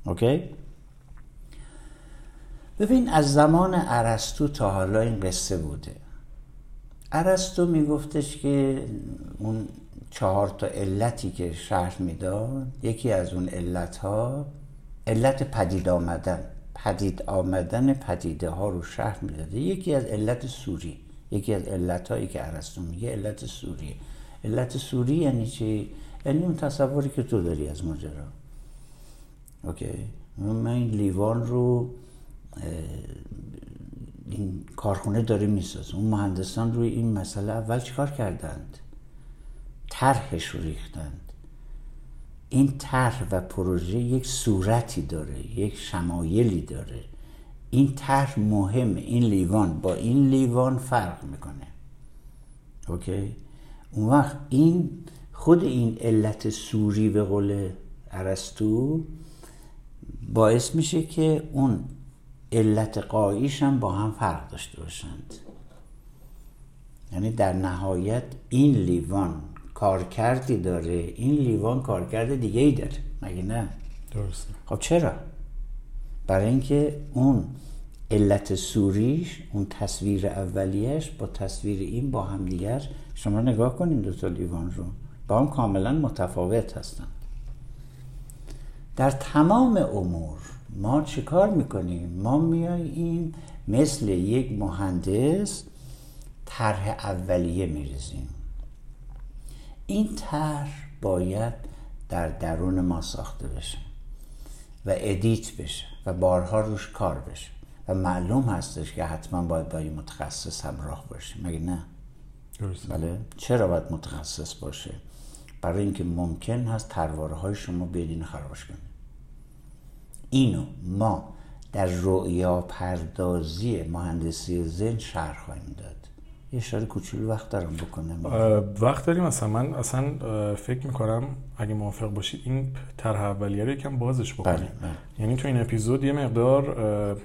اوکی؟ ببین از زمان عرستو تا حالا این قصه بوده. عرستو میگفتش که اون چهار تا علتی که شرح می‌داد یکی از اون علت ها علت پدید آمدن. پدید آمدن پدیده ها رو شرح می‌داده. یکی از علت سوری. یکی از علت هایی که عرستو میگه علت سوری علت سوری یعنی چی؟ یعنی اون تصوری که تو داری از ماجرا. اوکی؟ من این لیوان رو این کارخونه داره می‌سازه. اون مهندسان روی این مسئله اول چیکار کردند؟ طرحش رو ریختند. این طرح و پروژه یک صورتی داره یک شمایلی داره. این طرح مهمه این لیوان. با این لیوان فرق می‌کنه. اوکی؟ اون وقت این خود این علت سوری به قول ارسطو باعث میشه که اون علت قاییش هم با هم فرق داشته باشند. یعنی در نهایت این لیوان کارکردی داره این لیوان کارکرد دیگه ای داره. مگه نه؟ درسته. خب چرا؟ برای اینکه اون علت سوریش اون تصویر اولیش با تصویر این با هم دیگر شما نگاه کنید دو تا لیوان رو. با هم کاملا متفاوت هستند در تمام امور ما چیکار می‌کنیم؟ ما میاییم مثل یک مهندس طرح اولیه میریزیم. این طرح باید در درون ما ساخته بشه و ادیت بشه و بارها روش کار بشه. و معلوم هستش که حتما باید با این متخصص همراه باشه مگه نه؟ درسته. بله. چرا باید متخصص باشه؟ برای اینکه ممکن هست ترواره های شما بدین خرابش کنید اینو ما در رؤیا پردازی مهندسی ذهن شرح خواهیم داد. یه اشاره کوچولو وقت دارم بکنم. وقت داریم. اصلا من اصلا فکر می‌کنم اگه موافق باشید این طرح اولیه رو یکم بازش بکنیم. بله، بله. یعنی تو این اپیزود یه مقدار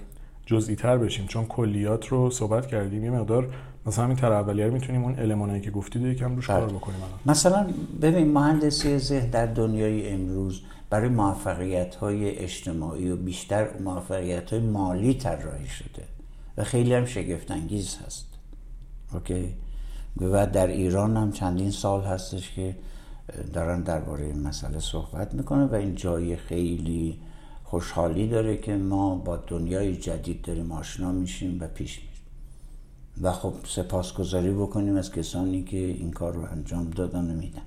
جزئی تر بشیم چون کلیات رو صحبت کردیم. یه مقدار مثلا همین طرح اولیه می‌تونیم اون المانایی که گفتید یکم روش بله. کار بکنیم الان. مثلا ببین مهندسی ذهن در دنیای امروز برای موفقیت های اجتماعی و بیشتر موفقیت های مالی طراحی شده و خیلی هم شگفت انگیز هست. اوکی؟ و در ایران هم چندین سال هستش که دارن درباره این مسئله صحبت می‌کنه و این جای خیلی خوشحالی داره که ما با دنیای جدید داریم آشنا میشیم و پیش میریم و خب سپاسگزاری بکنیم از کسانی که این کار رو انجام دادن و میدن.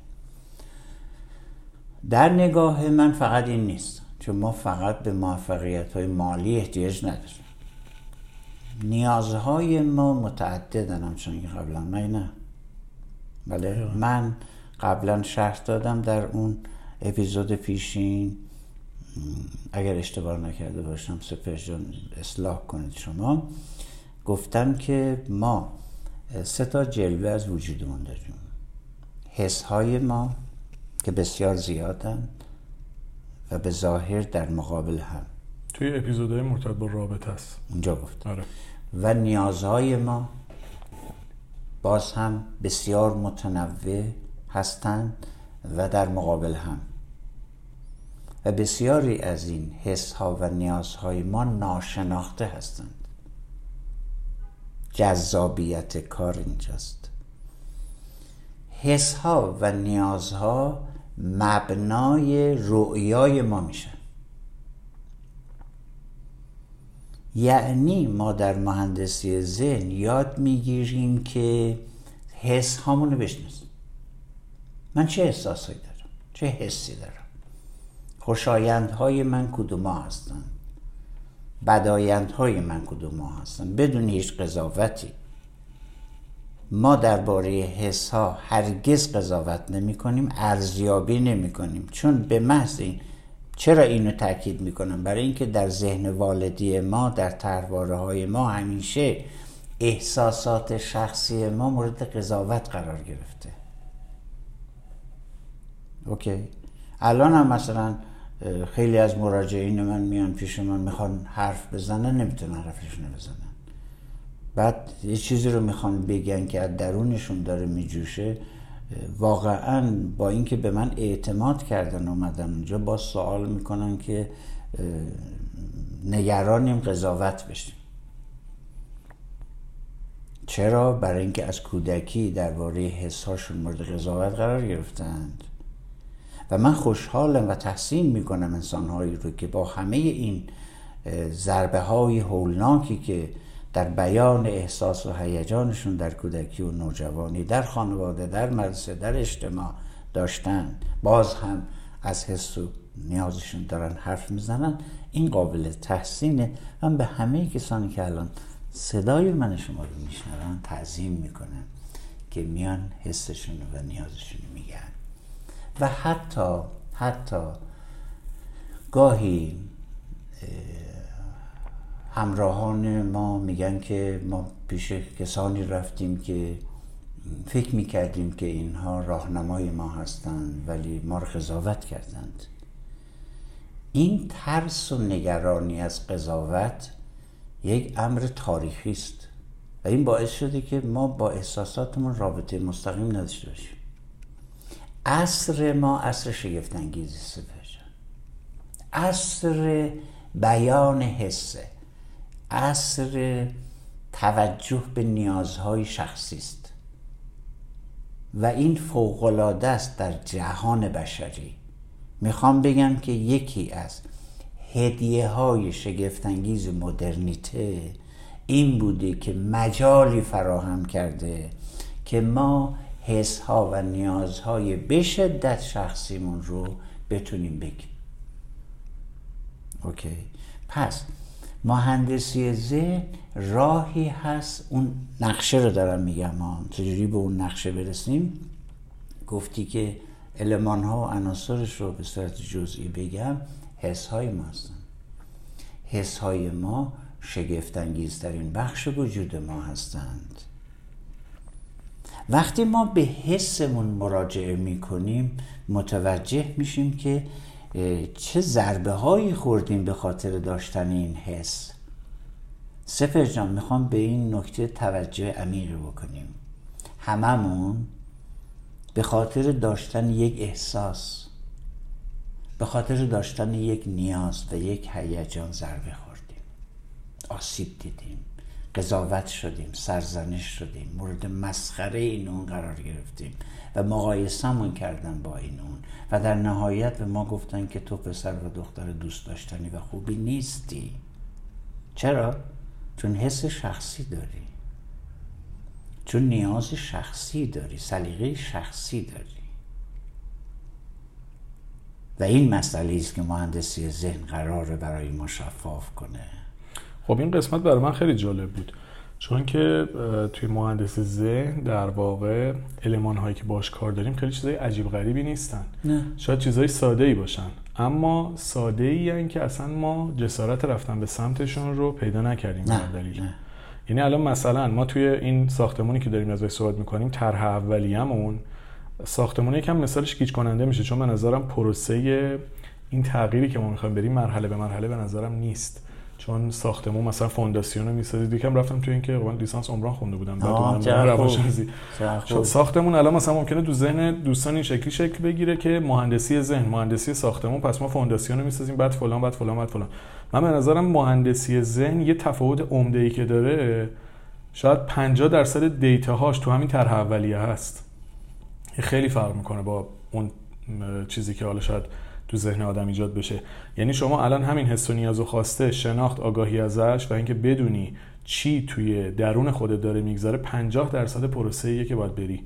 در نگاه من فقط این نیست چون ما فقط به موفقیت های مالی احتیاج نداریم. نیازهای ما متعددن همچنان که قبلا. من نه بله من قبلا شرح دادم در اون اپیزود پیشین. اگر اشتباه نکرده باشم سپر جان اصلاح کنید شما. گفتم که ما سه تا جلوه از وجودمون داریم. حس های ما که بسیار زیادن و به ظاهر در مقابل هم. توی اپیزودهای مرتبط با رابطه است. اونجا گفتم. آره. و نیازهای ما باز هم بسیار متنوع هستند و در مقابل هم. و بسیاری از این حس ها و نیازهای ما ناشناخته هستند جذابیت کار اینجاست. حس ها و نیازها مبنای رؤیای ما میشن یعنی ما در مهندسی ذهن یاد می‌گیریم که حس هامونو بشناسیم. من چه احساسایی دارم؟ چه حسی دارم؟ خوشایندهای من کدوم ها هستن؟ بدایندهای من کدوم ها هستن؟ بدون هیچ قضاوتی. ما درباره حس ها هرگز قضاوت نمی کنیم ارزیابی نمی کنیم چون به محض این چرا اینو تاکید می‌کنم؟ برای اینکه در ذهن والدی ما در ترواره های ما همیشه احساسات شخصی ما مورد قضاوت قرار گرفته. اوکی. الان هم مثلا خیلی از مراجعین من میان پیش من می‌خوان حرف بزنن نمی‌تونن حرفشون بزنن. بعد یه چیزی رو می‌خوان بگن که از درونشون داره میجوشه واقعا با اینکه به من اعتماد کردن اومدن اونجا با سوال می‌کنن که نگرانیم قضاوت بشیم. چرا؟ برای اینکه از کودکی درباره حسهاشون مورد قضاوت قرار گرفتند. من خوشحالم و تحسین می‌کنم انسانهایی رو که با همه این ضربه های هولناکی که در بیان احساس و هیجانشون در کودکی و نوجوانی در خانواده در مدرسه در اجتماع داشتن باز هم از حس و نیازشون دارن حرف می‌زنن این قابل تحسینه. من به همه کسانی که الان صدای من شما رو میشنون تعظیم می‌کنم که میان حسشون و نیازشون و حتی حتی گاهی همراهان ما میگن که ما پیش کسانی رفتیم که فکر می‌کردیم که اینها راهنمای ما هستند ولی ما رو قضاوت کردند. این ترس و نگرانی از قضاوت یک امر تاریخی است و این باعث شده که ما با احساساتمون رابطه مستقیم نداشته باشیم. عصر ما عصر شگفتانگیزی سپر عصر بیان حسه عصر توجه به نیازهای شخصی است. و این فوقالعاده است در جهان بشری. می‌خوام بگم که یکی از هدیه های شگفتانگیز مدرنیته این بوده که مجالی فراهم کرده که ما حس ها و نیازهای به شدت شخصیمون رو بتونیم بگیم. اوکی. پس مهندسی ذهن راهی هست. اون نقشه رو دارم میگم ها. چجوری به اون نقشه برسیم؟ گفتی که علمان ها و عناصرش رو به صورت جزئی بگم حس های ما هستن. حس های ما شگفتانگیزترین بخش وجود ما هستند وقتی ما به حسمون مراجعه می‌کنیم متوجه میشیم که چه ضربه هایی خوردیم به خاطر داشتن این حس. سپر جان می‌خوام به این نکته توجه عمیقی بکنیم. هممون به خاطر داشتن یک احساس به خاطر داشتن یک نیاز و یک هیجان ضربه خوردیم. آسیب دیدیم. قضاوت شدیم سرزنش شدیم مورد مسخره این اون قرار گرفتیم و مقایسمون کردن با این اون و در نهایت به ما گفتن که تو پسر و دختر دوست داشتنی و خوبی نیستی. چرا؟ چون حس شخصی داری. چون نیاز شخصی داری سلیقه شخصی داری. و این مسئله است که مهندسی ذهن قراره برای ما شفاف کنه. خب این قسمت برای من خیلی جالب بود چون که توی مهندس ذهن در واقع علمان هایی که باش کار داریم خیلی چیزای عجیب غریبی نیستن نه. شاید چیزای ساده ای باشن اما ساده ای که اصلا ما جسارت رفتن به سمتشون رو پیدا نکردیم نه. دلیل نه. یعنی الان مثلا ما توی این ساختمونی که داریم ازش صحبت می‌کنیم طرح اولیه‌مون ساختمون یکم مثالش گیج کننده میشه چون به نظرم پروسه این تغییری که ما می‌خوایم بریم مرحله به مرحله به نظرم نیست چون ساختمون مثلا فونداسیون رو می‌سازید. یکم رفتم تو اینکه من لیسانس عمران خونده بودم. بعد روانشناسی. ساختمون الان مثلا ممکنه تو ذهن دوستان این شکلی شکل بگیره که مهندسی ذهن مهندسی ساختمون. پس ما فونداسیون رو می‌سازیم بعد فلان بعد فلان بعد فلان. من به نظرم مهندسی ذهن یه تفاوت عمده ای که داره شاید 50 درصد دیتاهاش تو همین طرح اولیه هست. خیلی فرق می‌کنه با اون چیزی که حالا شاید تو ذهن آدم ایجاد بشه یعنی شما الان همین حس و نیاز و خواسته شناخت آگاهی ازش و اینکه بدونی چی توی درون خودت داره میگذره 50 درصد پروسه ایه که باید بری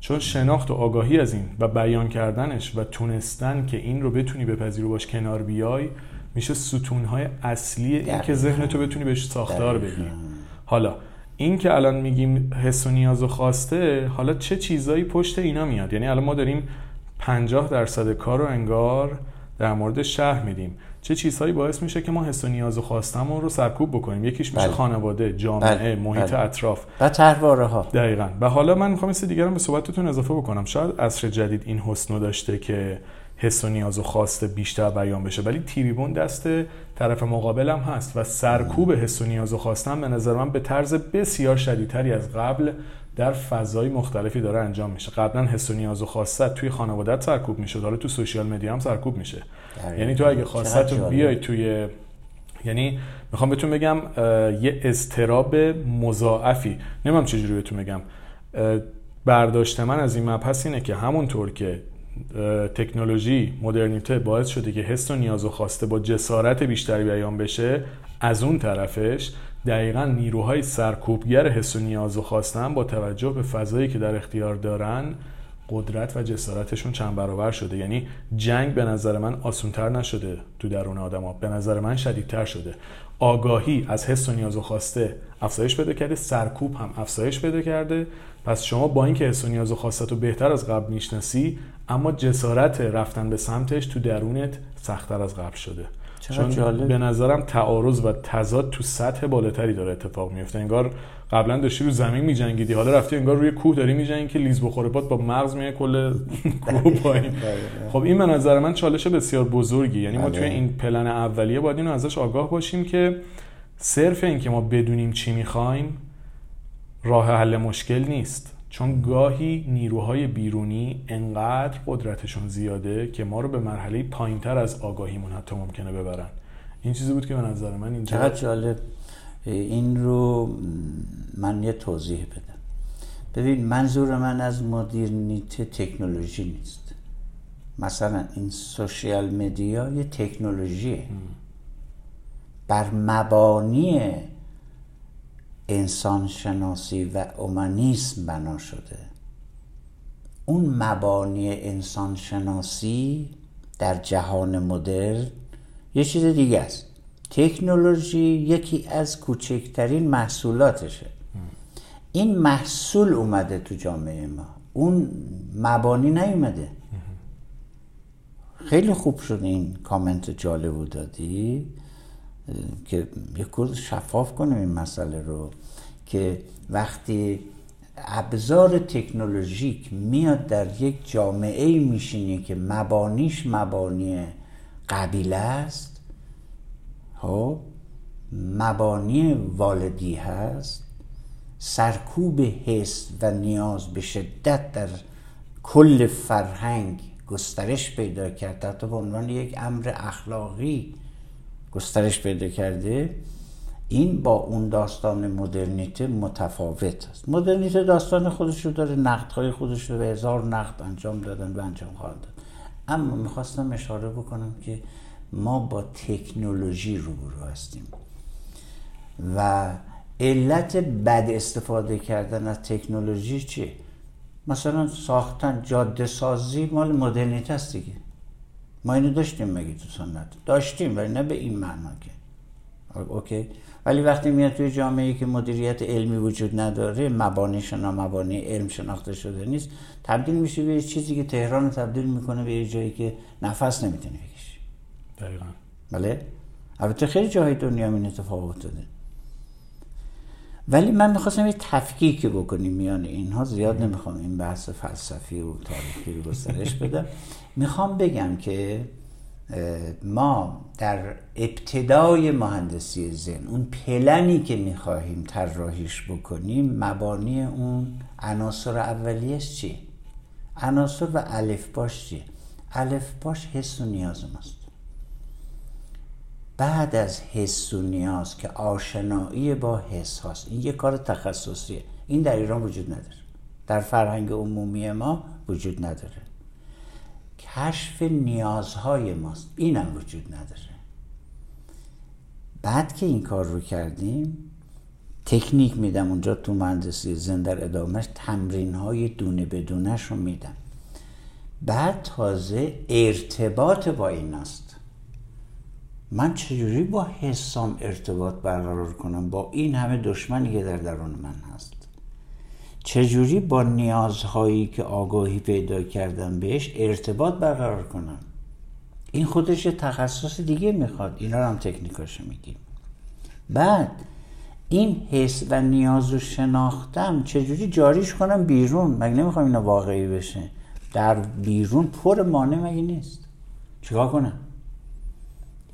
چون شناخت و آگاهی از این و بیان کردنش و تونستن که این رو بتونی بپذیری باش کنار بیای میشه ستونهای اصلی این که. ذهن تو بتونی بهش ساختار. بدی حالا این که الان میگیم حس و نیاز و خواسته حالا چه چیزایی پشت اینا میاد یعنی الان ما داریم 50 درصد کار رو انگار در مورد شهر میدیم. چه چیزهایی باعث میشه که ما حس و نیاز و خواستمون رو سرکوب بکنیم؟ یکیش میشه بله. خانواده جامعه بله، محیط بله. اطراف. و طرحواره ها دقیقا. و حالا من می‌خوام این دیگر هم به صحبتتون اضافه بکنم. شاید عصر جدید این حسنو داشته که حس و نیاز و خواسته بیشتر بیان بشه. ولی تیریبون دست طرف مقابلم هست و سرکوب حس و نیاز و خواستم به نظر من به طرز بسیار شدیدتری از قبل در فضای مختلفی داره انجام میشه. قبلا حس و نیاز و خواسته توی خانوادت سرکوب می‌شد حالا تو سوشیال مدیا هم سرکوب میشه. یعنی تو اگه چقدر خواست رو. بیای توی یعنی می‌خوام بهتون بگم یه استراب مضاعفی. نمیم چجوری بهتون بگم. برداشت من از این مبحث اینه که همونطور که تکنولوژی مدرنیته باعث شده که حس و نیاز و خواسته با جسارت بیشتری بیان بشه از اون طرفش دقیقا نیروهای سرکوبگر حس و نیاز و خواسته هم با توجه به فضایی که در اختیار دارن قدرت و جسارتشون چند برابر شده. یعنی جنگ به نظر من آسونتر نشده تو درون آدما. به نظر من شدیدتر شده. آگاهی از حس و نیاز و خواسته افزایش پیدا کرده. سرکوب هم افزایش پیدا کرده. پس شما با اینکه حس و نیاز و خواستت رو بهتر از قبل می‌شناسی اما جسارت رفتن به سمتش تو درونت سختتر از قبل شده. چون جالب. به نظرم تعارض و تضاد تو سطح بالاتری داره اتفاق میفته. انگار قبلا داشتی رو زمین میجنگیدی حالا رفتی انگار روی کوه داری میجنگی که لیز بخوره با مغز میه کل کوه پایین. خب این به نظر من چالش بسیار بزرگی. یعنی ما توی بله. این پلن اولیه باید اینو ازش آگاه باشیم که صرف این که ما بدونیم چی می‌خوایم راه حل مشکل نیست. چون گاهی نیروهای بیرونی انقدر قدرتشون زیاده که ما رو به مرحله پایینتر از آگاهیمون حتی ممکنه ببرن. این چیزی بود که به نظر من اینجا چقدر جالب. این رو من یه توضیح بدم. ببین منظور من از مدرنیته تکنولوژی نیست. مثلا این سوشیال مدیا یه تکنولوژیه. بر مبانی انسان شناسی و اومانیسم بنا شده. اون مبانی انسان شناسی در جهان مدرن یه چیز دیگه است. تکنولوژی یکی از کوچکترین محصولاتشه. این محصول اومده تو جامعه ما. اون مبانی نیومده. خیلی خوب شد این کامنت جالب دادی. که یک کورد شفاف کنیم این مسئله رو که وقتی ابزار تکنولوژیک میاد در یک جامعه میشینی که مبانیش مبانی قبیله است خب، مبانی والدی هست سرکوب حس و نیاز به شدت در کل فرهنگ گسترش پیدا کرد حتی به عنوان یک امر اخلاقی گسترش پیدا کرده این با اون داستان مدرنیته متفاوت است. مدرنیته داستان خودش رو داره نقدهای خودش رو به هزار نقد انجام دادن و انجام خواهد داد. اما می‌خواستم اشاره بکنم که ما با تکنولوژی روبرو هستیم و علت بد استفاده کردن از تکنولوژی چیه؟ مثلا ساختن جاده سازی مال مدرنیته است دیگه. ما اینو داشتیم مگه تو سنت؟ داشتیم ولی نه به این معنا که. اوکی؟ ولی وقتی میاد توی جامعه که مدیریت علمی وجود نداره مبانی شنا مبانی علم شناخته شده نیست تبدیل میشه به چیزی که تهران تبدیل می‌کنه به یه جایی که نفس نمی‌تونه بکشه. دقیقا. بله؟ البته خیلی جاهای دنیا این اتفاق افتاده. ولی من می‌خواستم یه تفکیک بکنیم میان اینها زیاد نمی‌خوام این بحث فلسفی و تاریخی رو گسترش بدم. می‌خوام بگم که ما در ابتدای مهندسی زن اون پلنی که می‌خواهیم طراحیش بکنیم مبانی اون عناصر اولیش چی؟ عناصر و الف باش چی؟ الف باش حس و نیاز ماست بعد از حس و نیاز که آشنایی با حس هاست این یه کار تخصصیه این در ایران وجود نداره در فرهنگ عمومی ما وجود نداره کشف نیازهای ماست. اینم وجود نداره. بعد که این کار رو کردیم تکنیک میدم اونجا تو مهندسی زن در ادامهش تمرین های دونه بدونش رو میدم. بعد تازه ارتباط با این است. من چجوری با حسام ارتباط برقرار کنم؟ با این همه دشمنی که در درون من هست. چجوری با نیازهایی که آگاهی پیدا کردم بهش ارتباط برقرار کنم؟ این خودش تخصص دیگه می‌خواد. اینا رو هم تکنیکاشو میگیم. بعد این حس و نیاز رو شناختم چجوری جاریش کنم بیرون؟ مگه نمی‌خوام اینا واقعی بشه؟ در بیرون پر مانع مگه نیست؟ چیکار کنم؟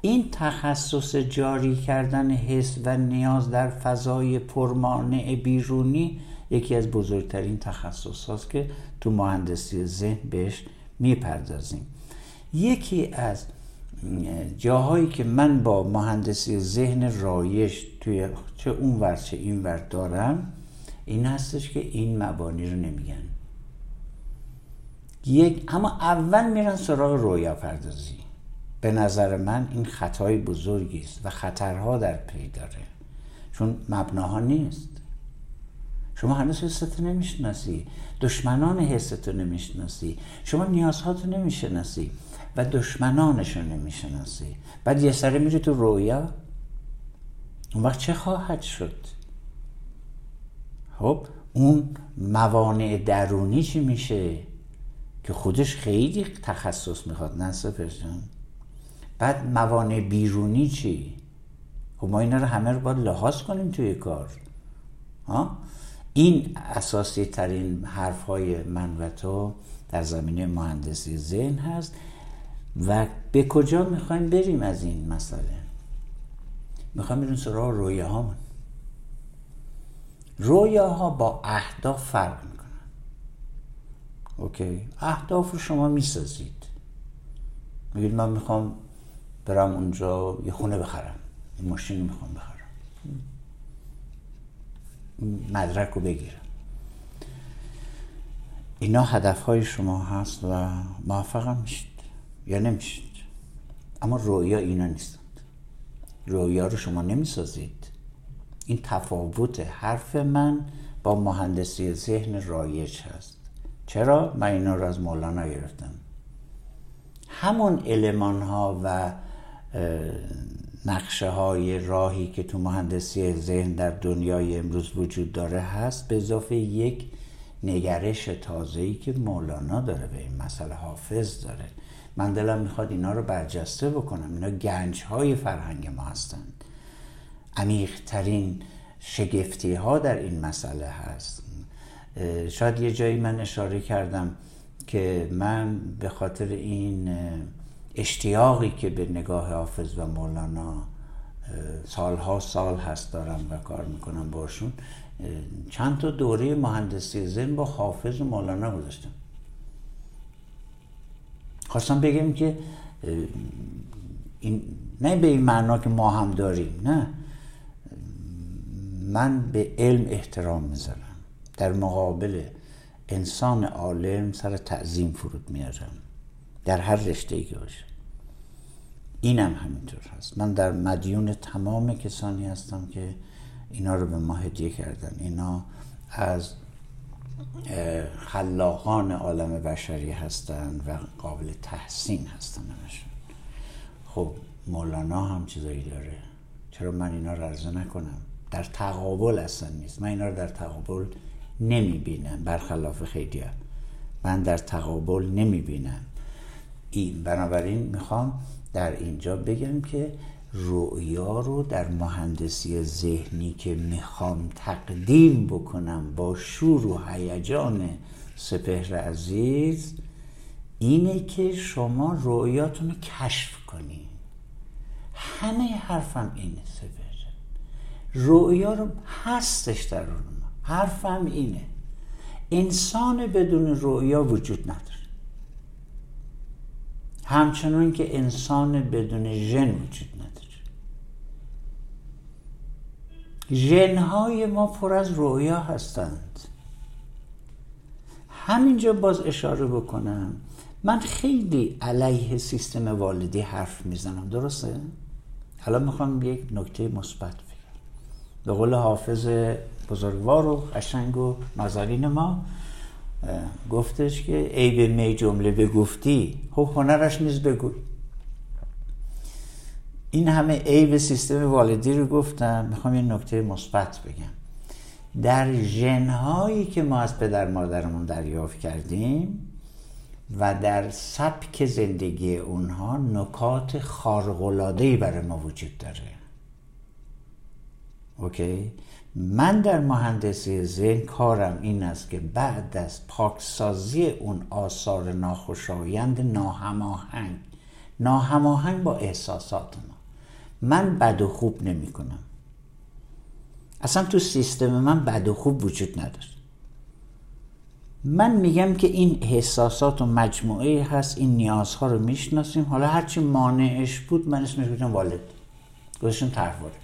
این تخصص جاری کردن حس و نیاز در فضای پرمانع بیرونی یکی از بزرگترین تخصص هاست که تو مهندسی ذهن بهش می‌پردازیم. یکی از جاهایی که من با مهندسی ذهن رایش توی چه اون ور چه این ور دارم این هستش که این مبانی رو نمیگن. یک اما اول میرن سراغ رویا پردازی به نظر من این خطای بزرگی است و خطرها در پی داره. چون مبناها نیست. شما هنوز حستو نمی‌شناسی. دشمنان حستو نمی‌شناسی. شما نیازهاتو نمی‌شناسی و دشمنانشو نمی‌شناسی. بعد یه سره میری تو رویا. اون وقت چه خواهد شد؟ خب اون موانع درونی چی میشه که خودش خیلی تخصص می‌خواد نه جان؟ بعد موانع بیرونی چی؟ خب ما اینا رو همه رو باید لحاظ کنیم توی کار. ها؟ این اساسی ترین حرف های من و تو در زمینه مهندسی ذهن هست و به کجا می‌خوایم بریم از این مسئله؟ می‌خوایم بریم سراغ رویاهامون. رویاها با اهداف فرق می‌کنن. اوکی؟ اهداف رو شما می‌سازید. میگید من می‌خوام برم اونجا یه خونه بخرم. یه ماشین می‌خوام بخرم. مدرک رو بگیرم. اینا هدف های شما هست و موفق هم میشید یا نمیشید. اما رویا اینا نیستند رویا رو شما نمی‌سازید. این تفاوت حرف من با مهندسی ذهن رایج هست. چرا؟ من اینا رو از مولانا گرفتم. همون علمان ها و نقشه های راهی که تو مهندسی ذهن در دنیای امروز وجود داره هست به اضافه یک نگرش تازه‌ای که مولانا داره به این مسئله حافظ داره. من دلم می‌خواد اینا رو برجسته بکنم. اینا گنج های فرهنگ ما هستند. عمیقترین شگفتی ها در این مسئله هست. شاید یه جایی من اشاره کردم که من به خاطر این اشتیاقی که به نگاه حافظ و مولانا سالها سال هست دارم و کار می‌کنم باشون چند تا دوره مهندسی ذهن با حافظ و مولانا گذاشتم. خواستم بگم که این نه به این معنا که ما هم داریم نه. من به علم احترام می‌ذارم. در مقابل انسان عالم سر تعظیم فرود میارم در هر رشته ای که باشه. اینم همینطور هست. من در مدیون تمام کسانی هستم که اینا رو به ما هدیه کردن. اینا از خلاقان عالم بشری هستند و قابل تحسین هستن همشون. خب مولانا هم چیزایی داره. چرا من اینا رو عرضه نکنم؟ در تقابل اصلا نیست. من اینا رو در تقابل نمی بینم برخلاف خیلی من در تقابل نمی بینم این. بنابراین می‌خوام در اینجا بگم که رؤیا رو در مهندسی ذهنی که می‌خوام تقدیم بکنم با شور و هیجان سپهر عزیز اینه که شما رؤیاتون رو کشف کنید همه حرفم اینه سپهر. رؤیا رو هستش در اون حرفم اینه. انسان بدون رؤیا وجود نداره. همچنان که انسان بدون ژن وجود ژنهای ما پر از رویا هستند. همینجا باز اشاره بکنم من خیلی علیه سیستم والدی حرف می‌زنم درسته؟ حالا می‌خوام یک نکته مثبت بگم. به قول حافظ بزرگوار و قشنگ و نازنین ما گفتش که ای به می جمله بگفتی خب هنرش نیز بگوی این همه عیب سیستم والدی رو گفتم می‌خوام یه نکته مثبت بگم. در ژنهایی که ما از پدر مادرمون دریافت کردیم و در سبک زندگی اونها نکات خارق‌العاده‌ای برای ما وجود داره. اوکی؟ من در مهندسی ذهن کارم این است که بعد از پاکسازی اون آثار ناخوشایند ناهماهنگ ناهماهنگ با احساسات من بد و خوب نمی کنم. اصلا تو سیستم من بد و خوب وجود نداره من میگم که این احساسات و مجموعه هست این نیازها رو می‌شناسیم. حالا هرچی مانعش بود من اسمش بودم والد. گذاشتم طرفواره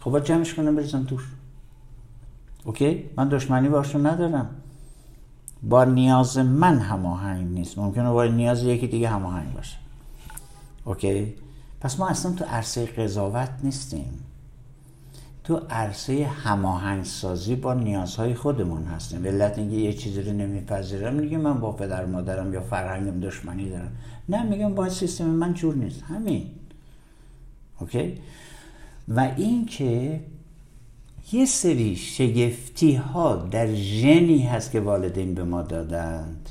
خب باید جمعش کنم بریزم توش. اوکی؟ من دشمنی باشون ندارم. با نیاز من هماهنگ نیست. ممکنه با نیاز یکی دیگه هماهنگ باشه. اوکی؟ پس ما اصلا تو عرصه قضاوت نیستیم. تو عرصه هماهنگسازی با نیازهای خودمون هستیم. علت اینکه یه چیزی رو نمیپذیرم میگه من با پدر مادرم یا فرهنگم دشمنی دارم. نه میگم با سیستم من جور نیست. همین. اوکی؟ و اینکه یه سری شگفتی ها در ژنی هست که والدین به ما دادند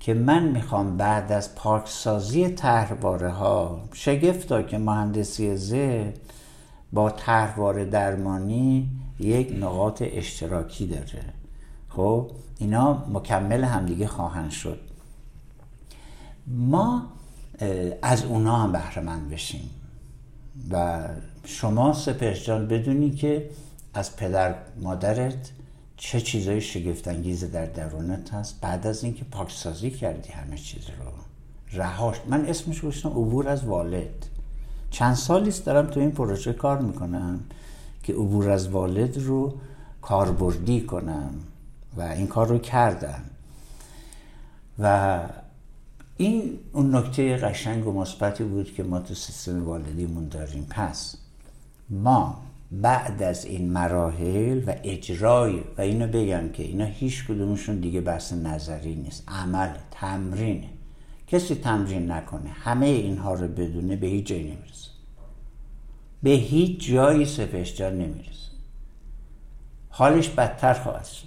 که من می‌خوام بعد از پاکسازی طرحواره ها شگفتا که مهندسی ذهن با طرحواره درمانی یک نقاط اشتراکی داره. خب اینا مکمل همدیگه خواهند شد. ما از اونا هم بهره بشیم. و شما سپهر جان بدونی که از پدر مادرت چه چیزای شگفتانگیز در درونت هست بعد از اینکه پاکسازی کردی همه چیز رو؟ رهاش. من اسمش گوشتم عبور از والد. چند سالیست دارم تو این پروژه کار می‌کنم که عبور از والد رو کاربردی کنم و این کار رو کردم. و این اون نکته قشنگ و مثبتی بود که ما تو سیستم والدیمون داریم. پس ما بعد از این مراحل و اجرای و اینو بگم که اینا هیچ کدومشون دیگه بحث نظری نیست عمل تمرینه. کسی تمرین نکنه همه اینها رو بدونه به هیچ جایی نمی‌رسه. به هیچ جایی سپشجار نمی‌رسه. حالش بدتر خواهد شد.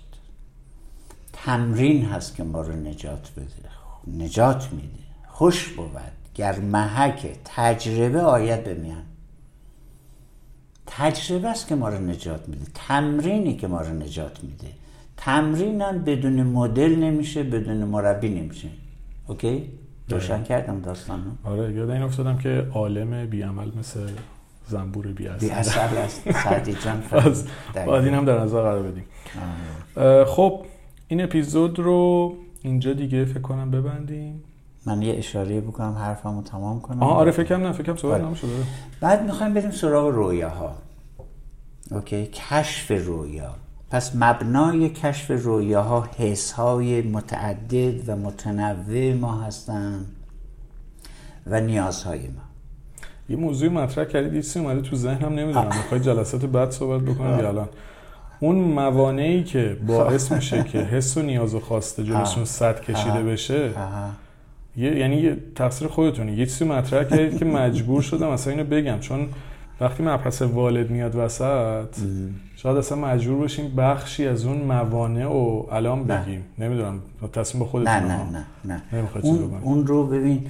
تمرین هست که ما رو نجات بده نجات میده. خوش بود گر محک تجربه آید به میان. تجربه است که ما رو نجات میده. تمرینی که ما رو نجات میده. تمرینم بدون مدل نمیشه بدون مربی نمیشه. اوکی؟ روشن کردم داستانو آره یاد این افتادم که عالم بیعمل مثل زنبور بی بی اثر است. سعدی جان باید این هم در نظر قرار بدیم. خب این اپیزود رو اینجا دیگه فکر کنم ببندیم. من یه اشاره بکنم حرفمو تمام کنم. آه آره فکرم نه فکرم صحبت آره. نمیشه بعد می‌خوایم بریم سراغ رویاها. اوکی کشف رویا. پس مبنای کشف رویاها حس های متعدد و متنوع ما هستن و نیازهای ما. یه موضوع مطرح کردید یه اومده تو ذهنم نمی‌دونم. می‌خوای جلسات بعد صحبت بکنم یا الان؟ اون موانعی که باعث میشه که حس و نیاز و خواسته جلوشون صد کشیده بشه یه یعنی یه تقصیر خودتونه. یه چیزی مطرح کردید که مجبور شدم مثلا اینو بگم. چون وقتی مبحث والد میاد وسط شاید اصلا مجبور باشیم بخشی از اون موانع و الان بگیم. نمی‌دونم. تصمیم به خودتون نه نه نه نه. اون, اون رو ببین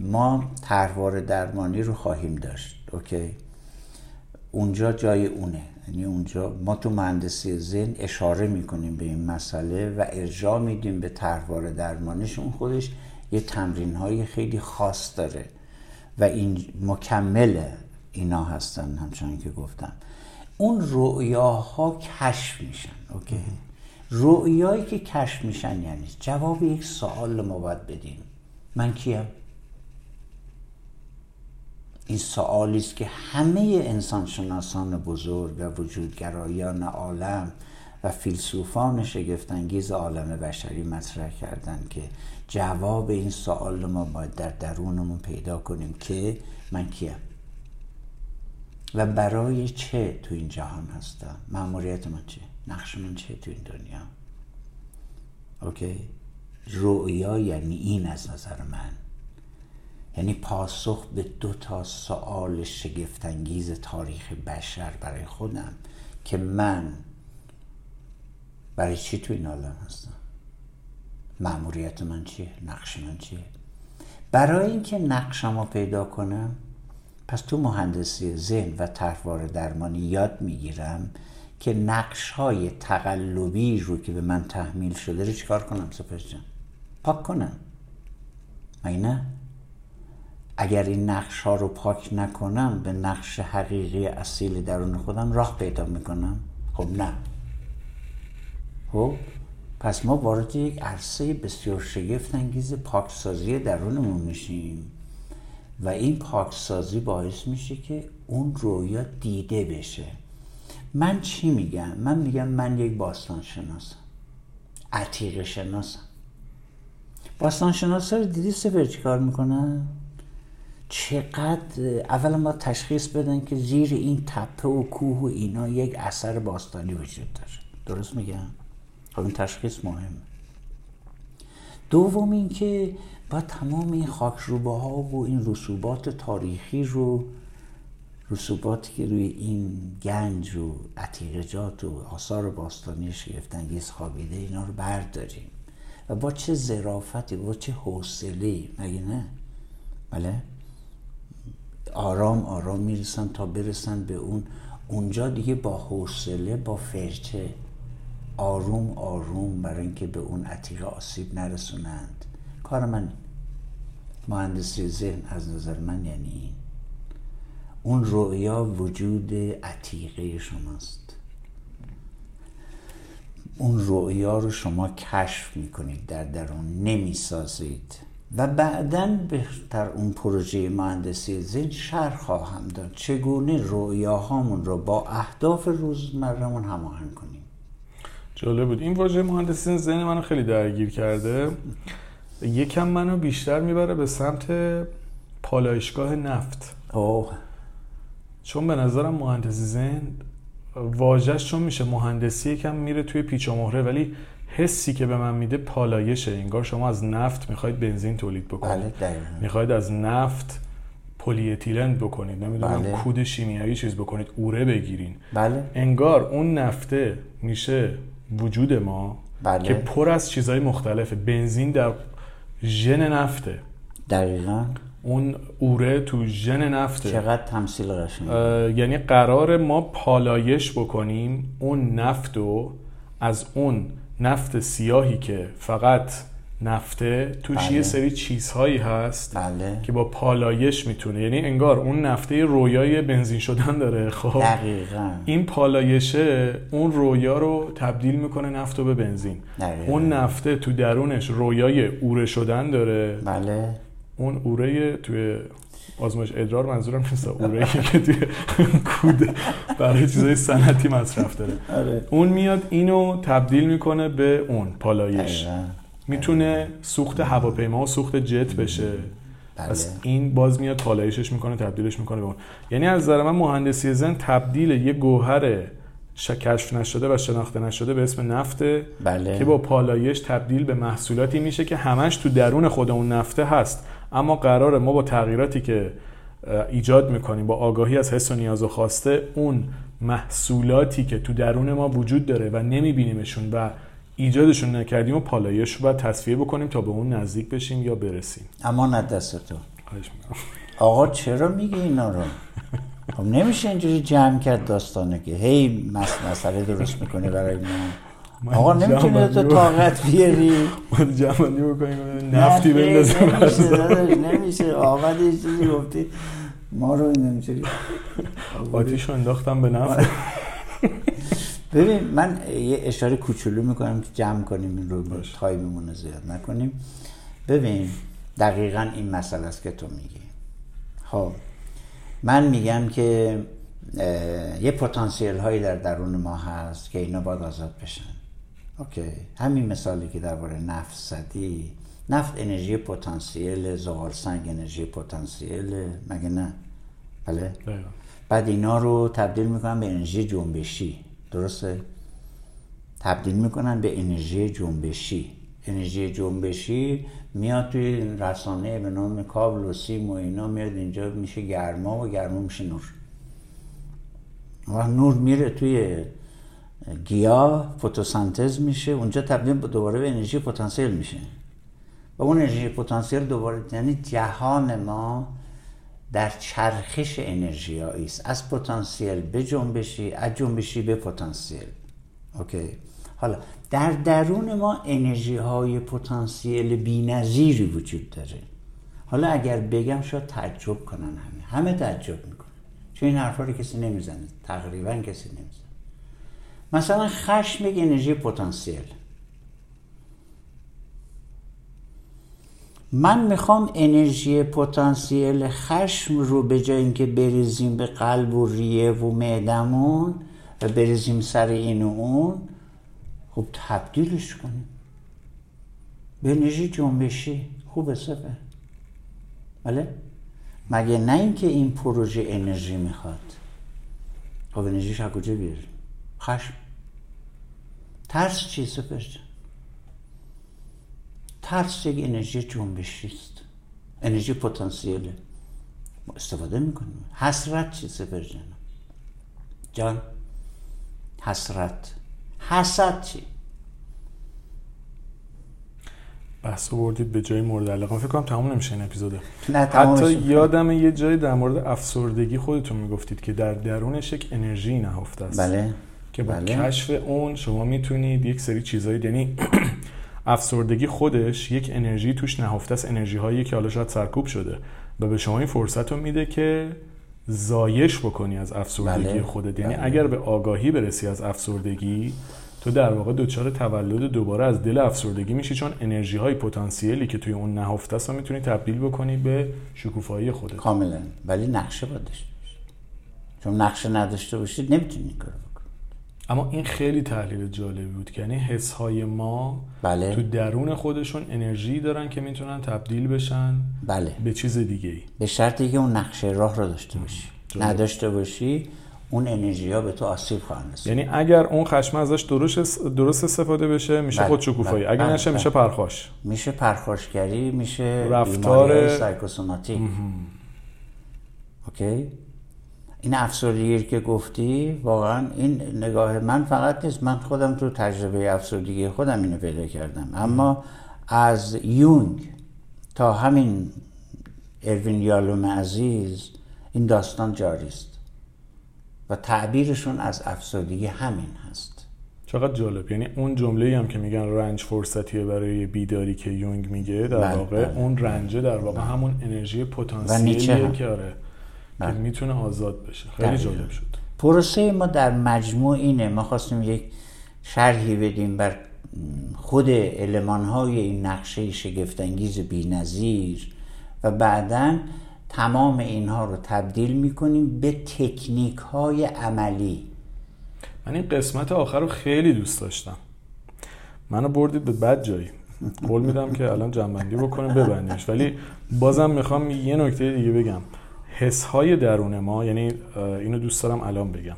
ما طرحواره درمانی رو خواهیم داشت. اوکی؟ اونجا جای اونه. یعنی اونجا ما تو مهندسی ذهن اشاره می‌کنیم به این مسئله و ارجاع میدیم به طرحواره درمانش. اون خودش یه تمرین های خیلی خاص داره و این مکمل اینا هستن همچنان که گفتم. اون رؤیاها کشف میشن اوکی؟ رؤیایی که کشف میشن یعنی جواب یک سوال ما باید بدیم. من کیم؟ این سوالی است که همه انسانشناسان بزرگ و وجودگرایان عالم و فیلسوفان شگفتانگیز عالم بشری مطرح کردند که جواب این سوال ما باید در درونمون پیدا کنیم که من کیم. و برای چه تو این جهان هستم؟ معمولیت من چه نقش من چه تو این دنیا؟ اوکی؟ رؤیا یعنی این از نظر من. یعنی پاسخ به دو تا سوال شگفتانگیز تاریخ بشر برای خودم که من برای چی تو این عالم هستم؟ معمولیت من چیه؟ نقش من چیه؟ برای اینکه نقشم رو پیدا کنم پس تو مهندسی ذهن و طرحواره درمانی یاد می‌گیرم که نقش های تقلبی رو که به من تحمیل شده رو چیکار کنم سپس جان؟ پاک کنم. نه؟ اگر این نقش ها رو پاک نکنم به نقش حقیقی اصیل درون خودم راه پیدا می‌کنم. خب نه. خب پس ما وارد یک عرصه بسیار شگفت انگیز پاکسازی درونمون میشیم و این پاکسازی باعث میشه که اون رویا دیده بشه. من چی میگم؟ من میگم من یک باستان شناسم عتیق شناسم باستان شناسا رو دیدی سفر چی کار می‌کنن؟ چقدر اولا ما تشخیص بدن که زیر این تپه و کوه و اینا یک اثر باستانی وجود داره. درست میگم؟ خب این تشخیص مهمه. دوم اینکه با تمام این خاکروبه ها و این رسوبات تاریخی رو رسوباتی که روی این گنج و عتیقجات و آثار باستانی شگفتانگیز خوابیده اینا رو برداریم. و با چه ظرافتی با چه حوصله مگه نه؟ بله؟ آرام آرام می‌رسن تا برسن به اون. اونجا دیگه با حوصله با فرچه آروم آروم برای اینکه به اون عتیقه آسیب نرسونند. کار من مهندسی ذهن از نظر من یعنی این. اون رؤیا وجود عتیقه شماست. اون رؤیا رو شما کشف می‌کنید در درون نمی‌سازید. و بعدا بهتر اون پروژه مهندسی ذهن شرح خواهم داد. چگونه رؤیاهامون رو با اهداف روزمرهمون هماهنگ کنیم؟ جالب بود این واژه مهندسی ذهن منو خیلی درگیر کرده. یکم منو بیشتر می‌بره به سمت پالایشگاه نفت. اوه. چون به نظرم مهندسی ذهن واژهش چون میشه مهندسی یکم میره توی پیچ و مهره. ولی حسی که به من میده پالایشه. انگار شما از نفت می‌خواید بنزین تولید بکنید. بله می‌خواید از نفت پلی اتیلن بکنید. نمی‌دونم بله. کود شیمیایی چیز بکنید اوره بگیرین. بله. انگار اون نفته میشه وجود ما بله. که پر از چیزهای مختلفه. بنزین در ژن نفته. دقیقا. اون اوره تو ژن نفته. چقدر تمثیل قشنگ یعنی قرار ما پالایش بکنیم اون نفت رو از اون نفت سیاهی که فقط نفته توش بله. یه سری چیزهایی هست بله. که با پالایش می‌تونه. یعنی انگار اون نفته رویای بنزین شدن داره. خب. دقیقا. این پالایشه اون رویا رو تبدیل می‌کنه نفت رو به بنزین. دقیقاً. اون نفته تو درونش رویای اوره شدن داره. بله. اون اوره توی آزمایش ادرار منظورم نیست. اوره که توی کود برای چیزای صنعتی مصرف داره. آره. اون میاد اینو تبدیل می‌کنه به اون پالایش. می‌تونه سوخت هواپیما و سوخت جت بشه. بله. پس این باز میاد پالایشش می‌کنه تبدیلش می‌کنه به اون. یعنی از نظر من مهندسی زن تبدیل یه گوهر کشف نشده و شناخته نشده به اسم نفته بله. که با پالایش تبدیل به محصولاتی میشه که همش تو درون خود اون نفته هست. اما قراره ما با تغییراتی که ایجاد می‌کنیم با آگاهی از حس و نیاز و خواسته اون محصولاتی که تو درون ما وجود داره و نمیبینیمشون و ایجادشون نکردیم و پالایش رو باید تصفیه بکنیم تا به اون نزدیک بشیم یا برسیم. امانت دست تو. آقا چرا میگه اینا رو؟ خب نمیشه اینجوری جمع کرد داستانه که هی مس مسئله درست می‌کنی برای من آقا نمی‌تونی تو طاقت بیاری؟ ما جمعندی بکنیم نفتی نه، بندازیم نمیشه آقا یه چیزی گفتی. ما رو نمیشه آتیش رو انداختم به نفت. ببین من یه اشاره کوچولو می‌کنم که جمع کنیم این رو. تایممون رو زیاد نکنیم. ببین دقیقا این مسئله است که تو میگی. خب من میگم که یه پتانسیل هایی در درون ما هست که اینا باید آزاد بشن. اوکی. همین مثالی که درباره نفت زدی. نفت انرژی پتانسیل زغال سنگ انرژی پتانسیل. مگه نه؟ بله. بعد اینا رو تبدیل می‌کنن به انرژی جنبشی. درسته؟ تبدیل می‌کنن به انرژی جنبشی. انرژی جنبشی میاد توی رسانه به نام کابل و سیم و اینا میاد اینجا میشه گرما و گرما میشه نور. و نور میره توی گیاه فتوسنتز میشه اونجا تبدیل دوباره به انرژی پتانسیل میشه. و اون انرژی پتانسیل دوباره یعنی جهان ما در چرخش انرژی است. از پتانسیل به جنبشی از جنبشی به پتانسیل. اوکی. حالا در درون ما انرژی های پتانسیل بی‌نظیری وجود داره. حالا اگر بگم شاید تعجب کنن همه. همه تعجب می‌کنن. چون این حرفا رو کسی نمی‌زنه. تقریبا کسی نمی‌زنه. مثلا خشم یک انرژی پتانسیل. من می‌خوام انرژی پتانسیل خشم رو به جای اینکه بریزیم به قلب و ریه و معدمون و بریزیم سر این و اون خب تبدیلش کنیم. به انرژی جنبشی خوبه سفه بله؟ مگه نه اینکه این پروژه انرژی می‌خواد. خب انرژیش از کجا بیاریم خشم. ترس چی جان ترس یک انرژی جنبشی است. انرژی پتانسیله. ما استفاده می‌کنیم. حسرت چی سپر جان جان حسرت. حسد چی؟ بحث بردید به جای مورد علاقه. فکر کنم تموم نمیشه این اپیزوده نه تمام حتی. یادم یه جایی در مورد افسردگی خودتون می‌گفتید که در درونش یک انرژی نهفته است. بله. که با بله. کشف اون شما می‌تونید یک سری چیزایی یعنی افسردگی خودش یک انرژی توش نهفته است انرژی هایی که حالا شاید سرکوب شده و به شما این فرصت رو میده که زایش بکنی از افسردگی بله. خودت یعنی بله. اگر به آگاهی برسی از افسردگی تو در واقع دچار تولد دوباره از دل افسردگی میشی چون انرژی های پتانسیلی که توی اون نهفته است می‌تونی تبدیل بکنی به شکوفایی خودت کاملا ولی نقشه باید داشته چون نقشه نداشته باشید نمی‌تونید این کارو اما این خیلی تحلیل جالبی بود که یعنی حس های ما بله. تو درون خودشون انرژی دارن که می‌تونن تبدیل بشن بله. به چیز دیگه ای به شرطی که اون نقشه راه رو داشته باشی. نداشته باشی اون انرژی ها به تو آسیب خواهند رسید. یعنی اگر اون خشم ازش درست درست استفاده بشه میشه بله، خود شکوفایی بله، اگر بله، نشه بله. میشه پرخاش. میشه پرخاشگری میشه رفتار سایکوسوماتیک. اوکی؟ این افسردگی که گفتی واقعا این نگاه من فقط نیست. من خودم تو تجربه افسردگی خودم اینو پیدا کردم. اما از یونگ تا همین اروین یالوم عزیز این داستان جاری است. و تعبیرشون از افسردگی همین هست. چقدر جالب. یعنی اون جمله هم که میگن رنج فرصتیه برای بیداری که یونگ میگه در بله، واقع بله. اون رنجه در واقع همون انرژی پتانسیلیه. که آره. که بله. می‌تونه آزاد بشه. خیلی دقیقاً. جالب شد. پروسه ما در مجموع اینه. ما خواستیم یک شرحی بدیم بر خود علمان های این نقشه شگفتانگیز بی‌نظیر و بعدا تمام اینها رو تبدیل می‌کنیم به تکنیک های عملی. من این قسمت آخر رو خیلی دوست داشتم. منو بردید به بد جایی. قول میدم که الان جنبندی بکنیم ببندیمش. ولی بازم می‌خوام یه نکته دیگه بگم. حس های درون ما یعنی اینو دوست دارم الان بگم.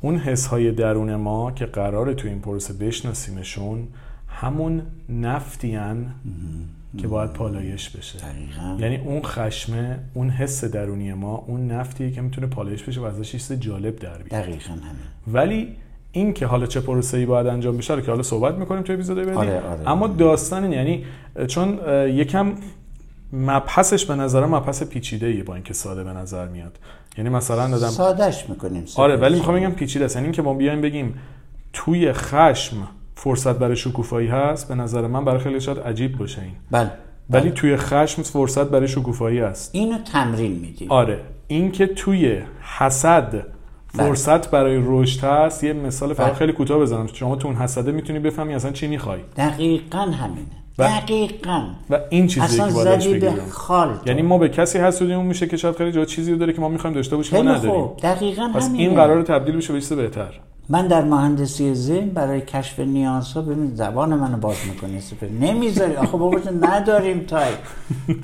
اون حس های درون ما که قراره تو این پروسه بشناسیمشون همون نفتیان که باید پالایش بشه. دقیقاً. یعنی اون خشمه اون حس درونی ما اون نفتیه که می‌تونه پالایش بشه و ازش چیز جالب در بیاد دقیقا همین. ولی این که حالا چه پروسه‌ای باید انجام بشه که حالا صحبت می‌کنیم توی اپیزود بعدی. آره، آره. اما داستان این یعنی چون یکم مبحثش به نظرم مبحث پیچیده ایه با اینکه ساده به نظر میاد. یعنی مثلا دادم سادش می‌کنیم آره ولی می‌خوام بگم پیچیده است. یعنی اینکه ما بیایم بگیم توی خشم فرصت برای شکوفایی هست به نظر من برای خیلی شاید عجیب باشه این. بله ولی توی خشم فرصت برای شکوفایی هست اینو تمرین میدیم آره اینکه توی حسد فرصت برای رشد هست یه مثال فقط بله. خیلی کوتاه بزنم. شما تو اون حسده می‌تونی بفهمی اصلا چی می‌خوای. دقیقا همینه. و- دقیقا. و این چیزی که باید بگیریم. یعنی ما به کسی حسودیمون میشه که شاید خیلی جا چیزی رو داره که ما می‌خوایم داشته باشیم خیلی نداریم. خوب. دقیقا پس همینه. این قرار تبدیل بشه به چیز بهتر. من در مهندسی ذهن برای کشف نیازها ببین زبان منو باز می‌کنی سپر. نمی‌ذاری. آخه بابا نداریم تای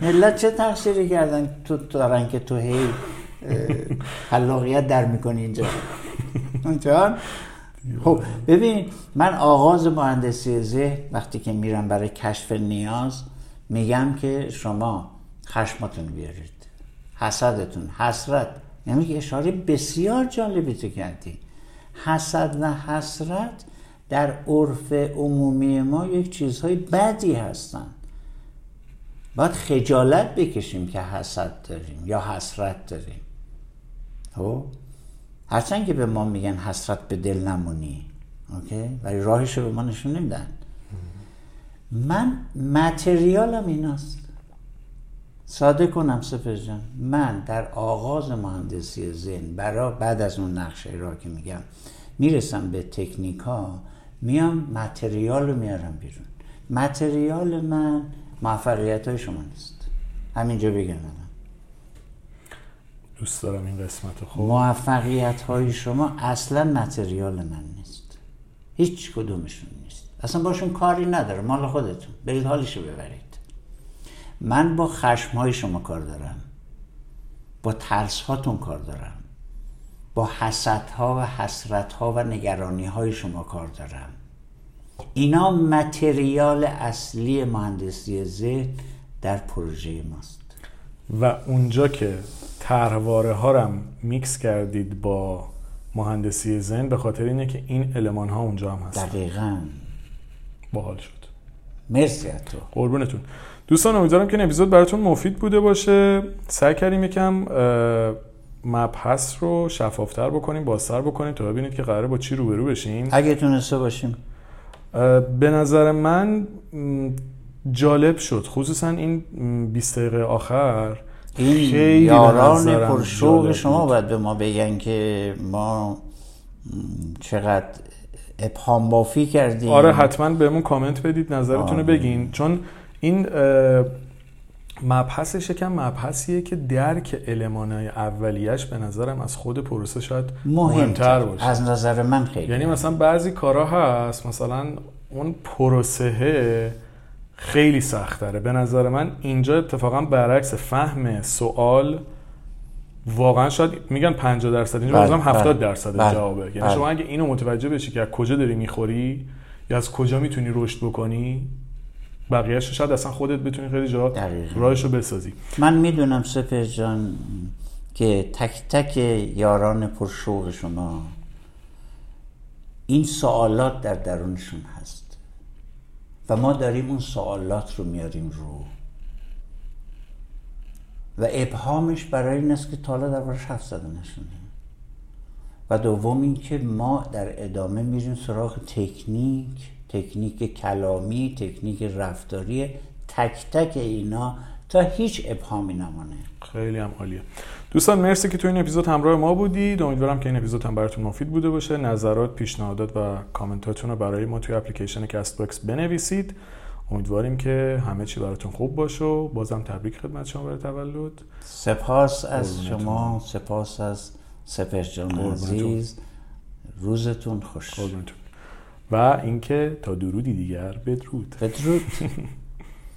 ملت چه تقصیری کردن تو دارن که تو هی خلاقیت در می‌کنی اینجا؟ جان؟ خب ببین من آغاز مهندسی ذهن وقتی که میرم برای کشف نیاز میگم که شما خشمتون بیارید حسدتون حسرت. یعنی که اشاره بسیار جالبی تو کردی. حسد و حسرت در عرف عمومی ما یک چیزهای بدی هستند باید خجالت بکشیم که حسد داریم یا حسرت داریم. خب؟ هرچند که به ما میگن حسرت به دل نمونی اوکی؟ ولی راهش رو به ما نشون نمیدن. من متریالم ایناست. ساده کنم سپر جان. من در آغاز مهندسی ذهن برا بعد از اون نقشه را که میگم می‌رسم به تکنیک ها میام متریال رو میارم بیرون. متریال من موفقیت های شما نیست. همینجا بگم. دوست دارم این قسمت رو. خب. موفقیت های شما اصلا متریال من نیست. هیچ کدومشون نیست. اصلا باشون کاری نداره مال خودتون. برید حالشو ببرید. من با خشم های شما کار دارم. با ترس هاتون کار دارم. با حسد ها و حسرت ها و نگرانی های شما کار دارم. اینا متریال اصلی مهندسی ذهن در پروژه ماست. و اونجا که طرحواره ها رم میکس کردید با مهندسی ذهن به خاطر اینه که این المان ها اونجا هم هست دقیقا. باحال شد. مرسی تو. قربونتون. دوستان امیدوارم که این اپیزود براتون مفید بوده باشه. سعی کردیم یکم مبحث رو شفافتر بکنیم بازتر بکنیم تا ببینید که قراره با چی روبرو بشیم اگه تونسته باشیم. به نظر من جالب شد. خصوصا این م، 20 دقیقه آخر. این خیلی یاران پرشوق شما. باید به ما بگن که ما چقدر ابهام بافی کردیم. آره حتما بهمون کامنت بدید نظرتون رو آره. بگین. چون این اه، مبحثش یکم مبحثیه که درک المانای اولیش به نظرم از خود پروسه شاید مهمتر باشه. از نظر من خیلی. یعنی مثلا بعضی کارا هست مثلا اون پروسه خیلی سخت داره به نظر من اینجا اتفاقا برعکس فهم سوال واقعا شاید میگن 50 درصد اینجا بله، 70 بله، درصد بله، جوابه یعنی. شما اگه اینو متوجه بشی که از کجا داری می‌خوری یا از کجا می‌تونی رشد بکنی بقیه‌اش رو شاید اصلا خودت بتونی خیلی جا دقیقاً. راهش رو بسازی من می‌دونم سپر جان که تک تک یاران پرشوق شما این سوالات در درونشون هست و ما داریم اون سوالات رو میاریم رو. و ابهامش برای این است که تا حالا دربارش حرف زده نشدیم و دوم اینکه ما در ادامه میریم سراغ تکنیک تکنیک کلامی تکنیک رفتاری تک تک اینا تا هیچ ابهامی نمانه خیلی هم عالیه. دوستان مرسی که تو این اپیزود همراه ما بودید امیدوارم که این اپیزود هم براتون مفید بوده باشه. نظرات پیشنهادات و کامنتاتون رو برای ما توی اپلیکیشن کست باکس بنویسید. امیدواریم که همه چی براتون خوب باشه و بازم تبریک خدمت شما برای تولد. سپاس از. شما. سپاس از سپر جان. عزیز. روزتون خوش. و اینکه تا درودی دیگر بدرود. بدرود.